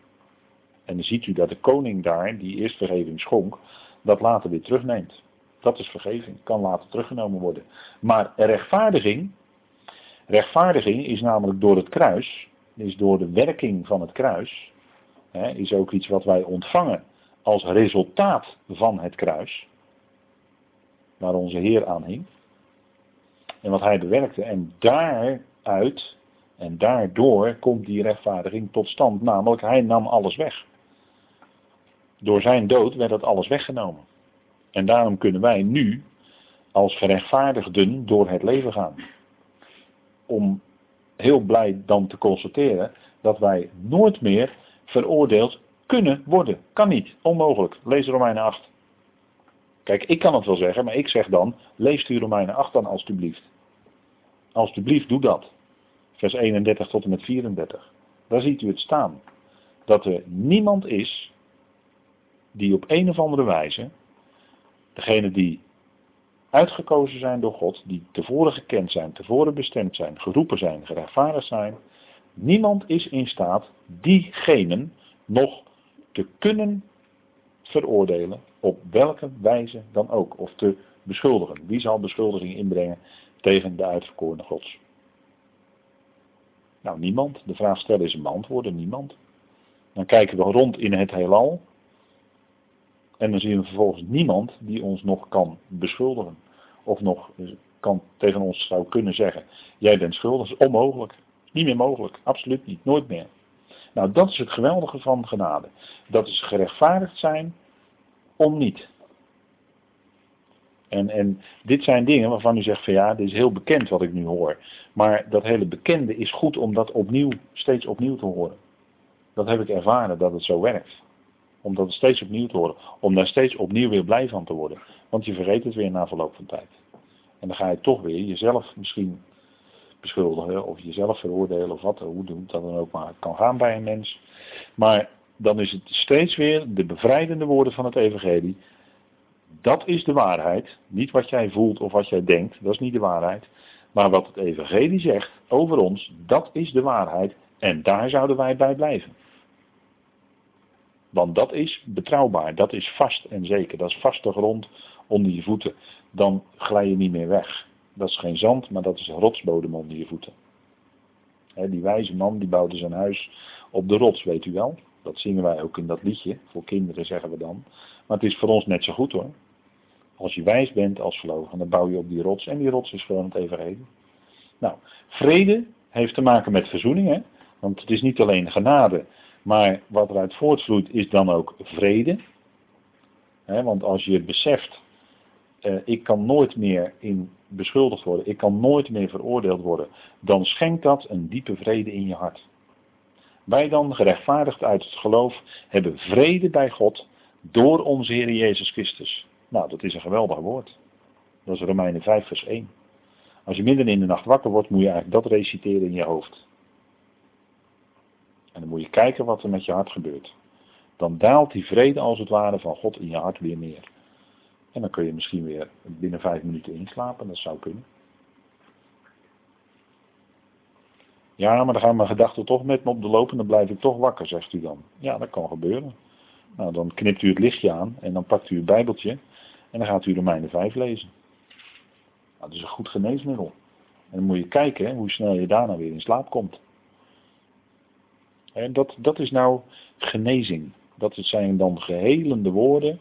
En dan ziet u dat de koning daar, die eerst vergeving schonk, dat later weer terugneemt. Dat is vergeving, kan later teruggenomen worden. Maar rechtvaardiging, rechtvaardiging is namelijk door het kruis, is door de werking van het kruis, hè, is ook iets wat wij ontvangen als resultaat van het kruis, waar onze Heer aan hing, en wat hij bewerkte. En daaruit en daardoor komt die rechtvaardiging tot stand, namelijk hij nam alles weg. Door zijn dood werd dat alles weggenomen. En daarom kunnen wij nu als gerechtvaardigden door het leven gaan. Om heel blij dan te constateren dat wij nooit meer veroordeeld kunnen worden. Kan niet. Onmogelijk. Lees Romeinen 8. Kijk, ik kan het wel zeggen, maar ik zeg dan, lees die Romeinen 8 dan alstublieft. Alstublieft, doe dat. Vers 31 tot en met 34. Daar ziet u het staan. Dat er niemand is die op een of andere wijze, degene die uitgekozen zijn door God, die tevoren gekend zijn, tevoren bestemd zijn, geroepen zijn, gerechtvaardigd zijn, Niemand is in staat diegenen nog te kunnen veroordelen op welke wijze dan ook. Of te beschuldigen. Wie zal beschuldiging inbrengen tegen de uitverkorene gods? Nou, niemand. De vraag stellen is een beantwoorden, niemand. Dan kijken we rond in het heelal. En dan zien we vervolgens niemand die ons nog kan beschuldigen. Of nog kan tegen ons zou kunnen zeggen, jij bent schuldig. Dat is onmogelijk. Niet meer mogelijk. Absoluut niet. Nooit meer. Nou, dat is het geweldige van genade. Dat is gerechtvaardigd zijn om niet. En, en dit zijn dingen waarvan u zegt van ja, dit is heel bekend wat ik nu hoor. Maar dat hele bekende is goed om dat opnieuw, steeds opnieuw te horen. Dat heb ik ervaren dat het zo werkt. Om dat steeds opnieuw te horen. Om daar steeds opnieuw weer blij van te worden. Want je vergeet het weer na verloop van tijd. En dan ga je toch weer jezelf misschien beschuldigen of jezelf veroordelen of wat, hoe dat dan ook maar kan gaan bij een mens. Maar dan is het steeds weer de bevrijdende woorden van het evangelie. Dat is de waarheid. Niet wat jij voelt of wat jij denkt, dat is niet de waarheid. Maar wat het evangelie zegt over ons, dat is de waarheid. En daar zouden wij bij blijven. Want dat is betrouwbaar, dat is vast en zeker. Dat is vaste grond onder je voeten. Dan glij je niet meer weg. Dat is geen zand, maar dat is rotsbodem onder je voeten. die wijze man die bouwde zijn huis op de rots, weet u wel. Dat zingen wij ook in dat liedje. Voor kinderen zeggen we dan. Maar het is voor ons net zo goed hoor. Als je wijs bent als verlogen, dan bouw je op die rots. En die rots is gewoon het evenredig. Nou, vrede heeft te maken met verzoening. Hè? Want het is niet alleen genade. Maar wat eruit voortvloeit is dan ook vrede. want als je beseft, uh, ik kan nooit meer in beschuldigd worden, ik kan nooit meer veroordeeld worden, dan schenkt dat een diepe vrede in je hart. Wij dan, gerechtvaardigd uit het geloof, hebben vrede bij God door onze Heer Jezus Christus. Nou, dat is een geweldig woord. Dat is Romeinen 5, vers 1. Als je midden in de nacht wakker wordt, moet je eigenlijk dat reciteren in je hoofd. En dan moet je kijken wat er met je hart gebeurt. Dan daalt die vrede als het ware van God in je hart weer neer. En dan kun je misschien weer binnen vijf minuten inslapen, dat zou kunnen. Ja, maar dan gaan mijn gedachten toch met me op de loop en dan blijf ik toch wakker, zegt u dan. Ja, dat kan gebeuren. Nou, dan knipt u het lichtje aan en dan pakt u het bijbeltje en dan gaat u Romeinen 5 lezen. Nou, dat is een goed geneesmiddel. En dan moet je kijken hoe snel je daarna weer in slaap komt. En dat, dat is nou genezing. Dat zijn dan gehelende woorden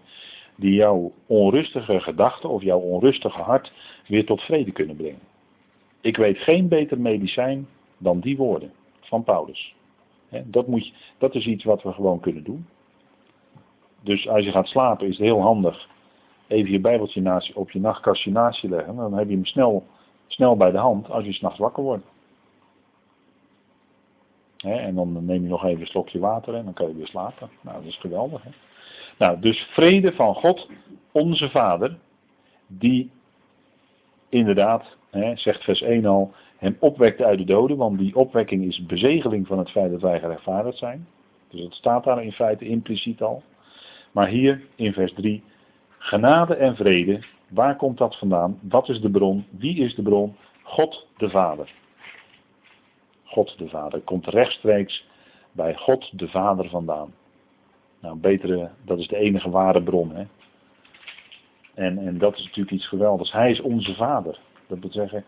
die jouw onrustige gedachten of jouw onrustige hart weer tot vrede kunnen brengen. Ik weet geen beter medicijn dan die woorden van Paulus. Dat, moet dat is iets wat we gewoon kunnen doen. Dus als je gaat slapen is het heel handig even je bijbeltje naast, op je nachtkastje naast je leggen. Dan heb je hem snel, snel bij de hand als je s'nachts wakker wordt. En dan neem je nog even een slokje water en dan kan je weer slapen. Nou, dat is geweldig. Nou, dus vrede van God, onze Vader, die inderdaad, hè, zegt vers 1 al, hem opwekte uit de doden, want die opwekking is bezegeling van het feit dat wij gerechtvaardigd zijn. Dus dat staat daar in feite impliciet al. Maar hier in vers 3, genade en vrede, waar komt dat vandaan? Wat is de bron? Wie is de bron? God de Vader. God de Vader komt rechtstreeks bij God de Vader vandaan. Nou, betere, dat is de enige ware bron. Hè? En, en dat is natuurlijk iets geweldigs. Hij is onze vader. Dat wil zeggen,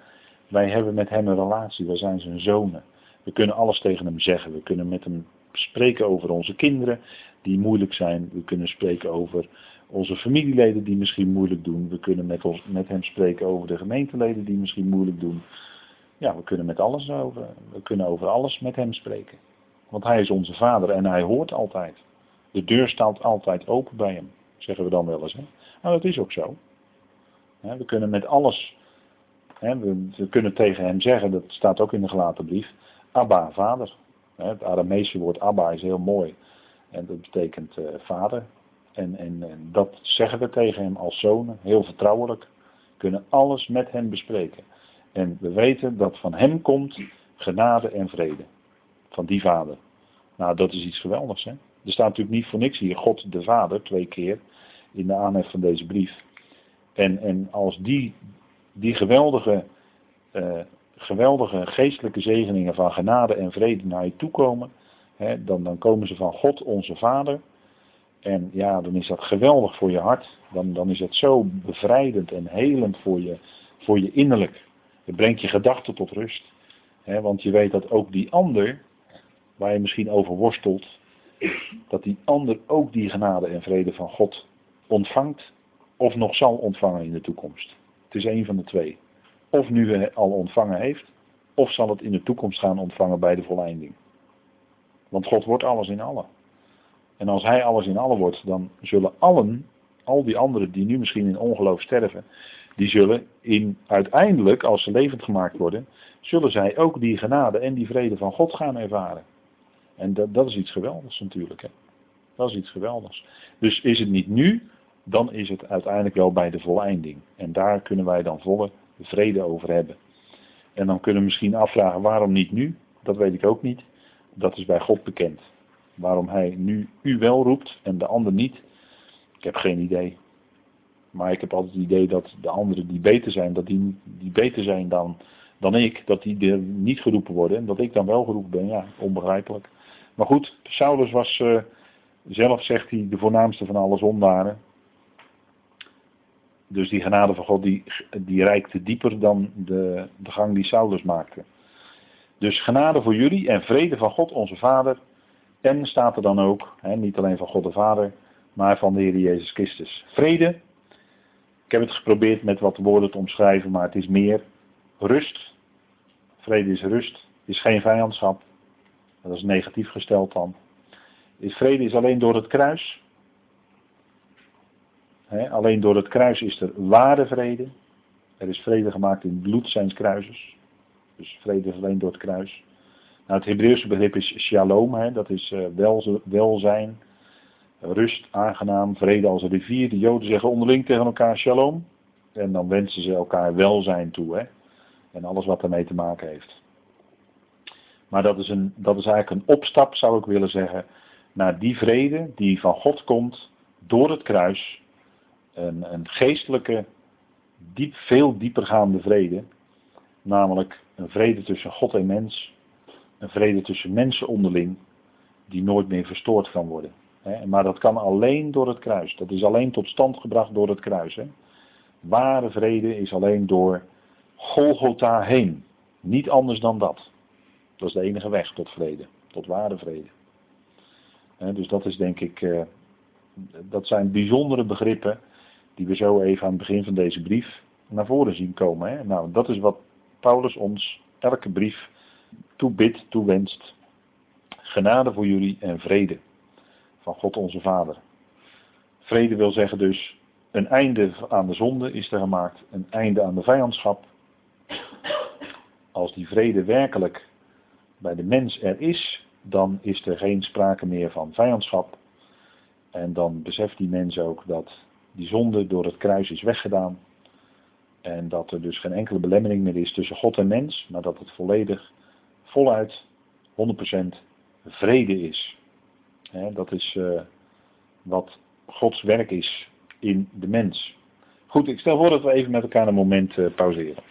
wij hebben met hem een relatie. Wij zijn zijn zonen. We kunnen alles tegen hem zeggen. We kunnen met hem spreken over onze kinderen die moeilijk zijn. We kunnen spreken over onze familieleden die misschien moeilijk doen. We kunnen met, ons, met hem spreken over de gemeenteleden die misschien moeilijk doen. Ja, we kunnen met alles over. We kunnen over alles met hem spreken. Want hij is onze vader en hij hoort altijd. De deur staat altijd open bij hem, zeggen we dan wel eens. Hè? Nou, dat is ook zo. We kunnen met alles, we kunnen tegen hem zeggen, dat staat ook in de gelaten brief, Abba, vader. Het Aramese woord Abba is heel mooi. En dat betekent uh, vader. En, en, en, dat zeggen we tegen hem als zonen, heel vertrouwelijk. We kunnen alles met hem bespreken. En we weten dat van hem komt genade en vrede. Van die vader. Nou, dat is iets geweldigs, hè? Er staat natuurlijk niet voor niks hier God de Vader twee keer in de aanhef van deze brief. En, en als die, die geweldige uh, geweldige geestelijke zegeningen van genade en vrede naar je toe komen, hè, dan, dan komen ze van God onze Vader. En ja, dan is dat geweldig voor je hart. Dan, dan is het zo bevrijdend en helend voor je, voor je innerlijk. Het brengt je gedachten tot rust. Hè, want je weet dat ook die ander, waar je misschien over worstelt, dat die ander ook die genade en vrede van God ontvangt of nog zal ontvangen in de toekomst. Het is een van de twee. Of nu al ontvangen heeft, of zal het in de toekomst gaan ontvangen bij de volleinding. Want God wordt alles in allen. En als Hij alles in allen wordt, dan zullen allen, al die anderen die nu misschien in ongeloof sterven, die zullen in, uiteindelijk, als ze levend gemaakt worden, zullen zij ook die genade en die vrede van God gaan ervaren. En dat, dat is iets geweldigs natuurlijk. Hè? Dat is iets geweldigs. Dus is het niet nu, dan is het uiteindelijk wel bij de voleinding. En daar kunnen wij dan volle vrede over hebben. En dan kunnen we misschien afvragen waarom niet nu? Dat weet ik ook niet. Dat is bij God bekend. Waarom hij nu u wel roept en de ander niet, ik heb geen idee. Maar ik heb altijd het idee dat de anderen die beter zijn, dat die, die beter zijn dan, dan ik, dat die er niet geroepen worden en dat ik dan wel geroepen ben. Ja, onbegrijpelijk. Maar goed, Saulus was uh, zelf, zegt hij, de voornaamste van alle zondaren. Dus die genade van God die, die reikte dieper dan de, de gang die Saulus maakte. Dus genade voor jullie en vrede van God onze Vader. En staat er dan ook, hè, niet alleen van God de Vader, maar van de Heer Jezus Christus. Vrede. Ik heb het geprobeerd met wat woorden te omschrijven, maar het is meer rust. Vrede is rust, is geen vijandschap. Dat is negatief gesteld dan. Vrede is alleen door het kruis alleen door het kruis is er ware vrede. Er is vrede gemaakt in bloed zijns kruises. Dus vrede is alleen door het kruis. Nou, het Hebreeuwse begrip is shalom, dat is uh, welzijn, rust, aangenaam, vrede als een rivier. De Joden zeggen onderling tegen elkaar shalom. En dan wensen ze elkaar welzijn toe. Hè? En alles wat daarmee te maken heeft. Maar dat is, een, dat is eigenlijk een opstap, zou ik willen zeggen, naar die vrede die van God komt door het kruis een, een geestelijke, diep, veel diepergaande vrede. Namelijk een vrede tussen God en mens. Een vrede tussen mensen onderling. Die nooit meer verstoord kan worden. Maar dat kan alleen door het kruis. Dat is alleen tot stand gebracht door het kruis. Ware vrede is alleen door Golgotha heen. Niet anders dan dat. Dat is de enige weg tot vrede. Tot ware vrede. Dus dat is denk ik. Eh, dat zijn bijzondere begrippen die we zo even aan het begin van deze brief naar voren zien komen. Hè? Nou, dat is wat Paulus ons elke brief toebidt, toewenst. Genade voor jullie en vrede van God onze Vader. Vrede wil zeggen dus een einde aan de zonde is er gemaakt, een einde aan de vijandschap. Als die vrede werkelijk bij de mens er is, dan is er geen sprake meer van vijandschap. En dan beseft die mens ook dat die zonde door het kruis is weggedaan. En dat er dus geen enkele belemmering meer is tussen God en mens, maar dat het volledig, voluit, 100% vrede is. Dat is uh, wat Gods werk is in de mens. Goed, ik stel voor dat we even met elkaar een moment uh, pauzeren.